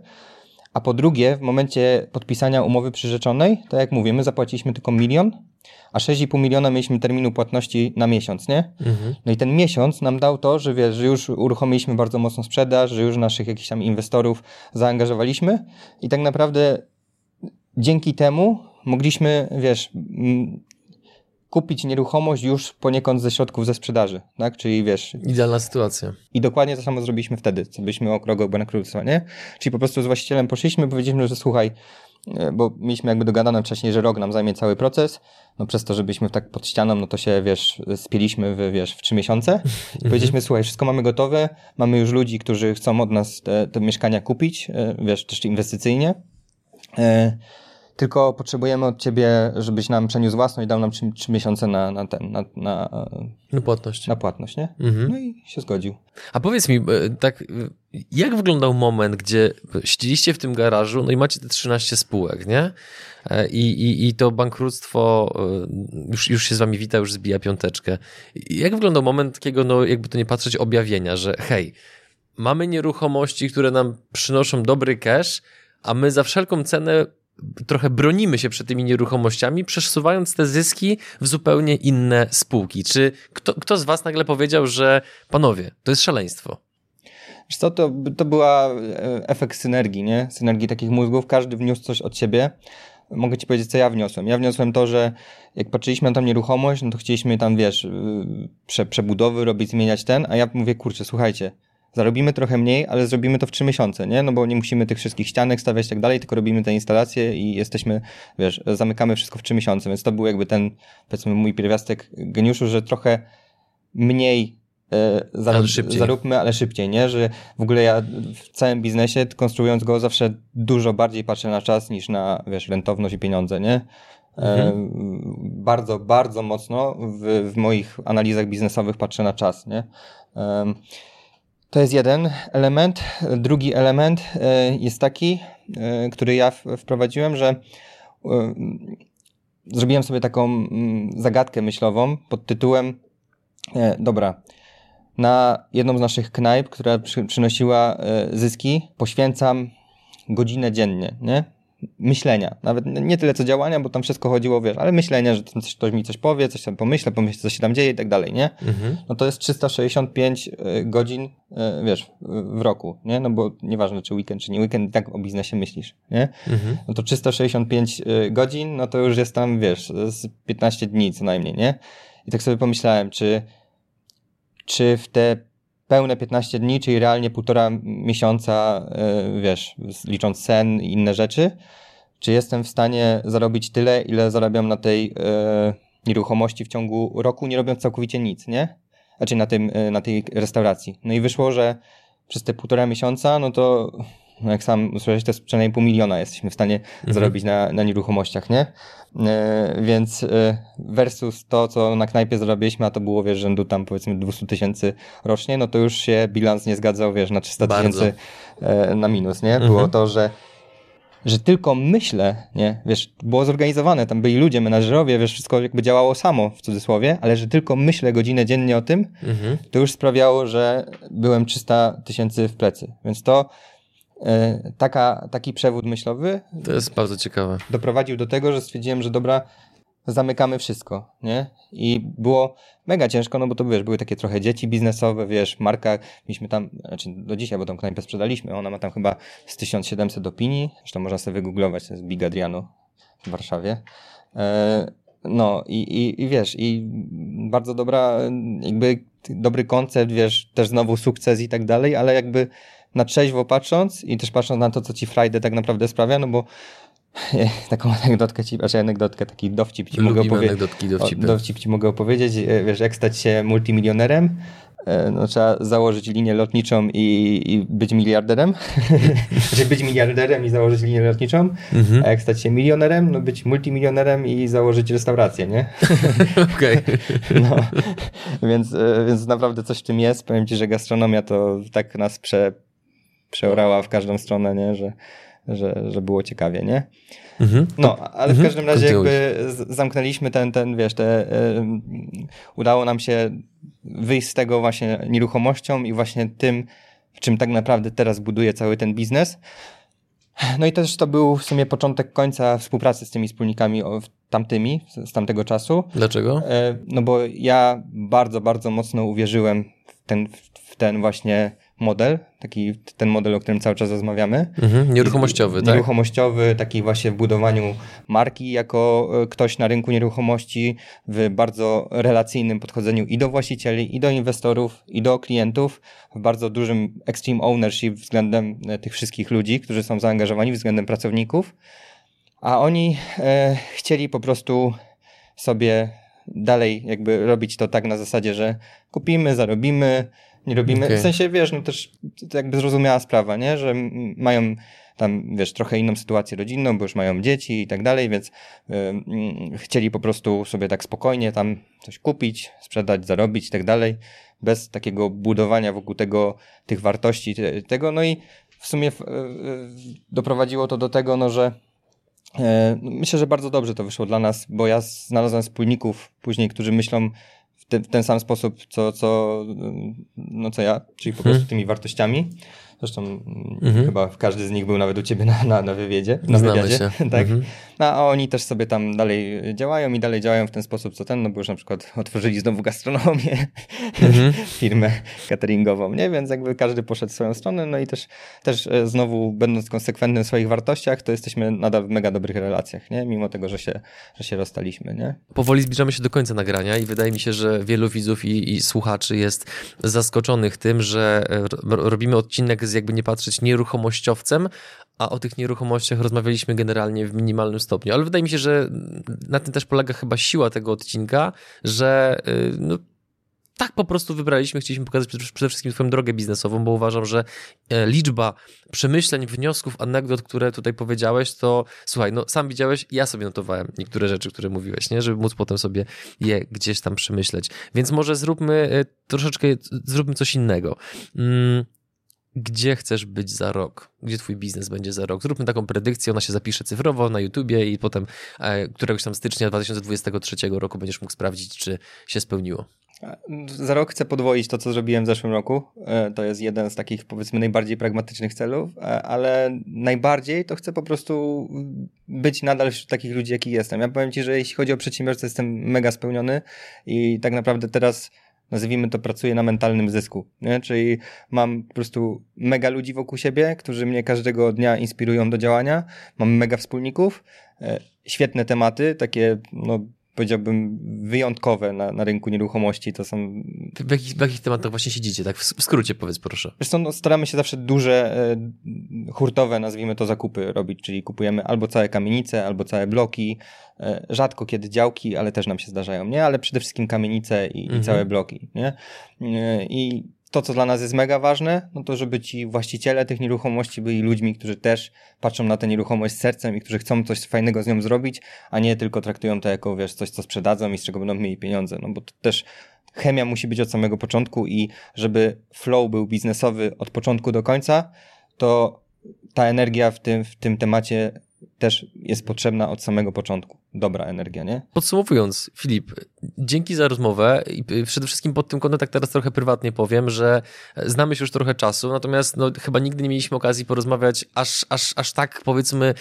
Speaker 1: A po drugie, w momencie podpisania umowy przyrzeczonej, tak jak mówię, my zapłaciliśmy tylko milion, a 6,5 miliona mieliśmy terminu płatności na miesiąc, nie? Mhm. No i ten miesiąc nam dał to, że wiesz, że już uruchomiliśmy bardzo mocną sprzedaż, że już naszych jakichś tam inwestorów zaangażowaliśmy i tak naprawdę dzięki temu mogliśmy, wiesz, kupić nieruchomość już poniekąd ze środków ze sprzedaży, tak? Czyli wiesz...
Speaker 2: Idealna sytuacja.
Speaker 1: I dokładnie to samo zrobiliśmy wtedy, co byliśmy o krok bankructwa, nie? Czyli po prostu z właścicielem poszliśmy, powiedzieliśmy, że słuchaj, e, bo mieliśmy jakby dogadane wcześniej, że rok nam zajmie cały proces, no przez to, że byliśmy tak pod ścianą, no to się, wiesz, spieliśmy w, wiesz, w trzy miesiące i powiedzieliśmy, słuchaj, wszystko mamy gotowe, mamy już ludzi, którzy chcą od nas te, te mieszkania kupić, e, wiesz, też inwestycyjnie, e, tylko potrzebujemy od ciebie, żebyś nam przeniósł własność i dał nam trzy, trzy miesiące na, na ten, na, na,
Speaker 2: na płatność.
Speaker 1: Na płatność, nie? Mhm. No i się zgodził.
Speaker 2: A powiedz mi, e, tak, e, jak wyglądał moment, gdzie siedzieliście w tym garażu, no i macie te 13 spółek, nie? E, I, i, i to bankructwo już, już się z wami wita, już zbija piąteczkę. Jak wyglądał moment takiego, no jakby to nie patrzeć, objawienia, że hej, mamy nieruchomości, które nam przynoszą dobry cash, a my za wszelką cenę trochę bronimy się przed tymi nieruchomościami, przesuwając te zyski w zupełnie inne spółki. Czy kto, kto z Was nagle powiedział, że panowie, to jest szaleństwo?
Speaker 1: Co, to, to była e, efekt synergii, nie? Synergii takich mózgów. Każdy wniósł coś od siebie. Mogę ci powiedzieć, co ja wniosłem. Ja wniosłem to, że jak patrzyliśmy na tą nieruchomość, no to chcieliśmy tam, wiesz, y, prze, przebudowy robić, zmieniać ten, a ja mówię, kurczę, słuchajcie, zarobimy trochę mniej, ale zrobimy to w trzy miesiące, nie? No bo nie musimy tych wszystkich ścianek stawiać i tak dalej, tylko robimy te instalacje i jesteśmy, wiesz, zamykamy wszystko w trzy miesiące, więc to był jakby ten, powiedzmy, mój pierwiastek geniuszu, że trochę mniej e, zarób, ale zaróbmy, ale szybciej, nie? Że w ogóle ja w całym biznesie, konstruując go, zawsze dużo bardziej patrzę na czas niż na, wiesz, rentowność i pieniądze, nie? E, mhm. bardzo, bardzo mocno w, w moich analizach biznesowych patrzę na czas, nie? To jest jeden element. Drugi element e, jest taki, e, który ja wprowadziłem, że e, zrobiłem sobie taką zagadkę myślową pod tytułem dobra, na jedną z naszych knajp, która przynosiła zyski, poświęcam godzinę dziennie, nie? Myślenia. Nawet nie tyle co działania, bo tam wszystko chodziło, wiesz, ale myślenia, że coś, ktoś mi coś powie, coś tam pomyślę, pomyślę, co się tam dzieje i tak dalej, nie? Mhm. No to jest 365 e, godzin, e, wiesz, w roku, nie? No bo nieważne, czy weekend, czy nie weekend, tak o biznesie myślisz, nie? Mhm. No to 365 e, godzin, no to już jest tam, wiesz, z 15 dni co najmniej, nie? I tak sobie pomyślałem, czy, czy w te pełne 15 dni, czyli realnie półtora miesiąca, e, wiesz, licząc sen i inne rzeczy, czy jestem w stanie zarobić tyle, ile zarabiam na tej e, nieruchomości w ciągu roku, nie robiąc całkowicie nic, nie? Znaczy na, tym, e, na tej restauracji. No i wyszło, że przez te półtora miesiąca, no to no jak sam usłyszałeś, to jest przynajmniej pół miliona jesteśmy w stanie mhm. zarobić na, na nieruchomościach, nie? E, więc e, versus to, co na knajpie zarobiliśmy, a to było, wiesz, rzędu tam powiedzmy 200 tysięcy rocznie, no to już się bilans nie zgadzał, wiesz, na 300 tysięcy e, na minus, nie? Było mhm. to, że że tylko myślę, nie, wiesz, było zorganizowane, tam byli ludzie, menadżerowie, wiesz, wszystko jakby działało samo, w cudzysłowie, ale że tylko myślę godzinę dziennie o tym, mhm. to już sprawiało, że byłem 300 tysięcy w plecy. Więc to taka, taki przewód myślowy.
Speaker 2: To jest bardzo ciekawe.
Speaker 1: Doprowadził do tego, że stwierdziłem, że dobra, zamykamy wszystko, nie? I było mega ciężko, no bo to wiesz, były takie trochę dzieci biznesowe, wiesz, marka, mieliśmy tam, znaczy do dzisiaj, bo tą knajpę sprzedaliśmy, ona ma tam chyba z 1700 opinii, zresztą można sobie wygooglować, to jest Big Adriano w Warszawie. E, no i, i, i wiesz, i bardzo dobra, jakby dobry koncept, wiesz, też znowu sukces i tak dalej, ale jakby na trzeźwo patrząc i też patrząc na to, co ci Friday tak naprawdę sprawia, no bo taką anegdotkę ci, znaczy anegdotkę, taki dowcip ci mogę opowiedzieć. Dowcip ci mogę opowiedzieć. E, wiesz, jak stać się multimilionerem? E, no, trzeba założyć linię lotniczą i, i być miliarderem. Znaczy być miliarderem i założyć linię lotniczą. Mhm. A jak stać się milionerem? No być multimilionerem i założyć restaurację, nie?
Speaker 2: Okej.
Speaker 1: No, więc, e, więc naprawdę coś w tym jest. Powiem ci, że gastronomia to tak nas prze, przeorała w każdą stronę, nie? Że, że, że było ciekawie, nie? Mhm. No, ale mhm. w każdym razie jakby zamknęliśmy ten, ten wiesz, te, udało nam się wyjść z tego właśnie nieruchomością i właśnie tym, w czym tak naprawdę teraz buduje cały ten biznes. No i też to był w sumie początek końca współpracy z tymi wspólnikami tamtymi, z tamtego czasu.
Speaker 2: Dlaczego? E,
Speaker 1: no bo ja bardzo, bardzo mocno uwierzyłem w ten, w ten właśnie model, taki ten model, o którym cały czas rozmawiamy.
Speaker 2: Mhm, nieruchomościowy,
Speaker 1: tak? Nieruchomościowy, taki właśnie w budowaniu marki jako e, ktoś na rynku nieruchomości, w bardzo relacyjnym podchodzeniu i do właścicieli, i do inwestorów, i do klientów, w bardzo dużym extreme ownership względem e, tych wszystkich ludzi, którzy są zaangażowani, względem pracowników. A oni e, chcieli po prostu sobie dalej jakby robić to tak na zasadzie, że kupimy, zarobimy, nie robimy. Okay. W sensie, wiesz, no też to jakby zrozumiała sprawa, nie? Że mają tam, wiesz, trochę inną sytuację rodzinną, bo już mają dzieci i tak dalej, więc chcieli po prostu sobie tak spokojnie tam coś kupić, sprzedać, zarobić i tak dalej, bez takiego budowania wokół tego, tych wartości, tego, no i w sumie doprowadziło to do tego, no, że e, Myślę, że bardzo dobrze to wyszło dla nas, bo ja znalazłem wspólników później, którzy myślą w, te, w ten sam sposób, co, co, no, co ja, czyli po prostu mhm. tymi wartościami. Zresztą mhm. chyba każdy z nich był nawet u ciebie na, na, na wywiedzie. Na
Speaker 2: Znamy wywiadzie. Się.
Speaker 1: tak. Mhm. No, a oni też sobie tam dalej działają i dalej działają w ten sposób, co ten, no bo już na przykład otworzyli znowu gastronomię, mhm. firmę cateringową, nie? Więc jakby każdy poszedł w swoją stronę, no i też, też e, znowu będąc konsekwentnym w swoich wartościach, to jesteśmy nadal w mega dobrych relacjach, nie? Mimo tego, że się, że się rozstaliśmy, nie?
Speaker 2: Powoli zbliżamy się do końca nagrania i wydaje mi się, że wielu widzów i, i słuchaczy jest zaskoczonych tym, że e, robimy odcinek z jakby nie patrzeć nieruchomościowcem, a o tych nieruchomościach rozmawialiśmy generalnie w minimalnym stopniu. Ale wydaje mi się, że na tym też polega chyba siła tego odcinka, że y, no, tak po prostu wybraliśmy, chcieliśmy pokazać przede wszystkim Twoją drogę biznesową, bo uważam, że e, liczba przemyśleń, wniosków, anegdot, które tutaj powiedziałeś, to słuchaj, no sam widziałeś, ja sobie notowałem niektóre rzeczy, które mówiłeś, nie? żeby móc potem sobie je gdzieś tam przemyśleć. Więc może zróbmy e, troszeczkę, zróbmy coś innego. Mm gdzie chcesz być za rok, gdzie twój biznes będzie za rok. Zróbmy taką predykcję, ona się zapisze cyfrowo na YouTubie i potem e, któregoś tam stycznia 2023 roku będziesz mógł sprawdzić, czy się spełniło.
Speaker 1: Za rok chcę podwoić to, co zrobiłem w zeszłym roku. E, to jest jeden z takich, powiedzmy, najbardziej pragmatycznych celów, e, ale najbardziej to chcę po prostu być nadal wśród takich ludzi, jakich jestem. Ja powiem Ci, że jeśli chodzi o przedsiębiorcę, jestem mega spełniony i tak naprawdę teraz nazwijmy to, pracuję na mentalnym zysku. Nie? Czyli mam po prostu mega ludzi wokół siebie, którzy mnie każdego dnia inspirują do działania. Mam mega wspólników, e, świetne tematy, takie no, powiedziałbym, wyjątkowe na, na rynku nieruchomości. To są.
Speaker 2: W jakich, w jakich tematach właśnie siedzicie? Tak, w skrócie powiedz proszę.
Speaker 1: Zresztą no, staramy się zawsze duże, e, hurtowe, nazwijmy to, zakupy robić, czyli kupujemy albo całe kamienice, albo całe bloki. E, rzadko kiedy działki, ale też nam się zdarzają, nie? Ale przede wszystkim kamienice i, mhm. i całe bloki, nie? E, I to, co dla nas jest mega ważne, no to żeby ci właściciele tych nieruchomości byli ludźmi, którzy też patrzą na tę nieruchomość z sercem i którzy chcą coś fajnego z nią zrobić, a nie tylko traktują to jako, wiesz, coś, co sprzedadzą i z czego będą mieli pieniądze, no bo to też chemia musi być od samego początku i żeby flow był biznesowy od początku do końca, to ta energia w tym, w tym temacie też jest potrzebna od samego początku. Dobra energia, nie?
Speaker 2: Podsumowując, Filip, dzięki za rozmowę i przede wszystkim pod tym kątem tak teraz trochę prywatnie powiem, że znamy się już trochę czasu, natomiast no, chyba nigdy nie mieliśmy okazji porozmawiać aż, aż, aż tak powiedzmy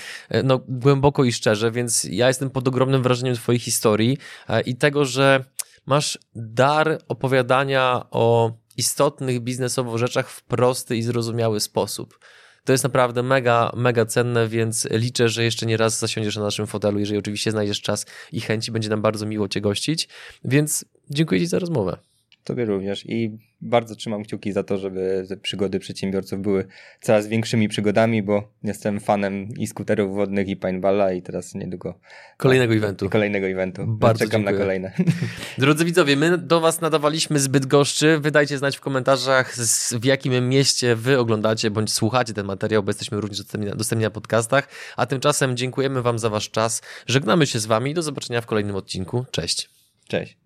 Speaker 2: no, głęboko i szczerze, więc ja jestem pod ogromnym wrażeniem twojej historii e, i tego, że masz dar opowiadania o istotnych biznesowo rzeczach w prosty i zrozumiały sposób. To jest naprawdę mega, mega cenne, więc liczę, że jeszcze nie raz zasiądziesz na naszym fotelu, jeżeli oczywiście znajdziesz czas i chęci, będzie nam bardzo miło Cię gościć, więc dziękuję Ci za rozmowę.
Speaker 1: Tobie również i bardzo trzymam kciuki za to, żeby te przygody przedsiębiorców były coraz większymi przygodami, bo jestem fanem i skuterów wodnych i paintballa i teraz niedługo
Speaker 2: kolejnego eventu.
Speaker 1: Kolejnego eventu. Bardzo Czekam dziękuję. na kolejne.
Speaker 2: Drodzy widzowie, my do was nadawaliśmy zbyt goszczy. Wydajcie znać w komentarzach w jakim mieście wy oglądacie bądź słuchacie ten materiał, bo jesteśmy również dostępni na, dostępni na podcastach. A tymczasem dziękujemy wam za wasz czas. Żegnamy się z wami i do zobaczenia w kolejnym odcinku. Cześć.
Speaker 1: Cześć.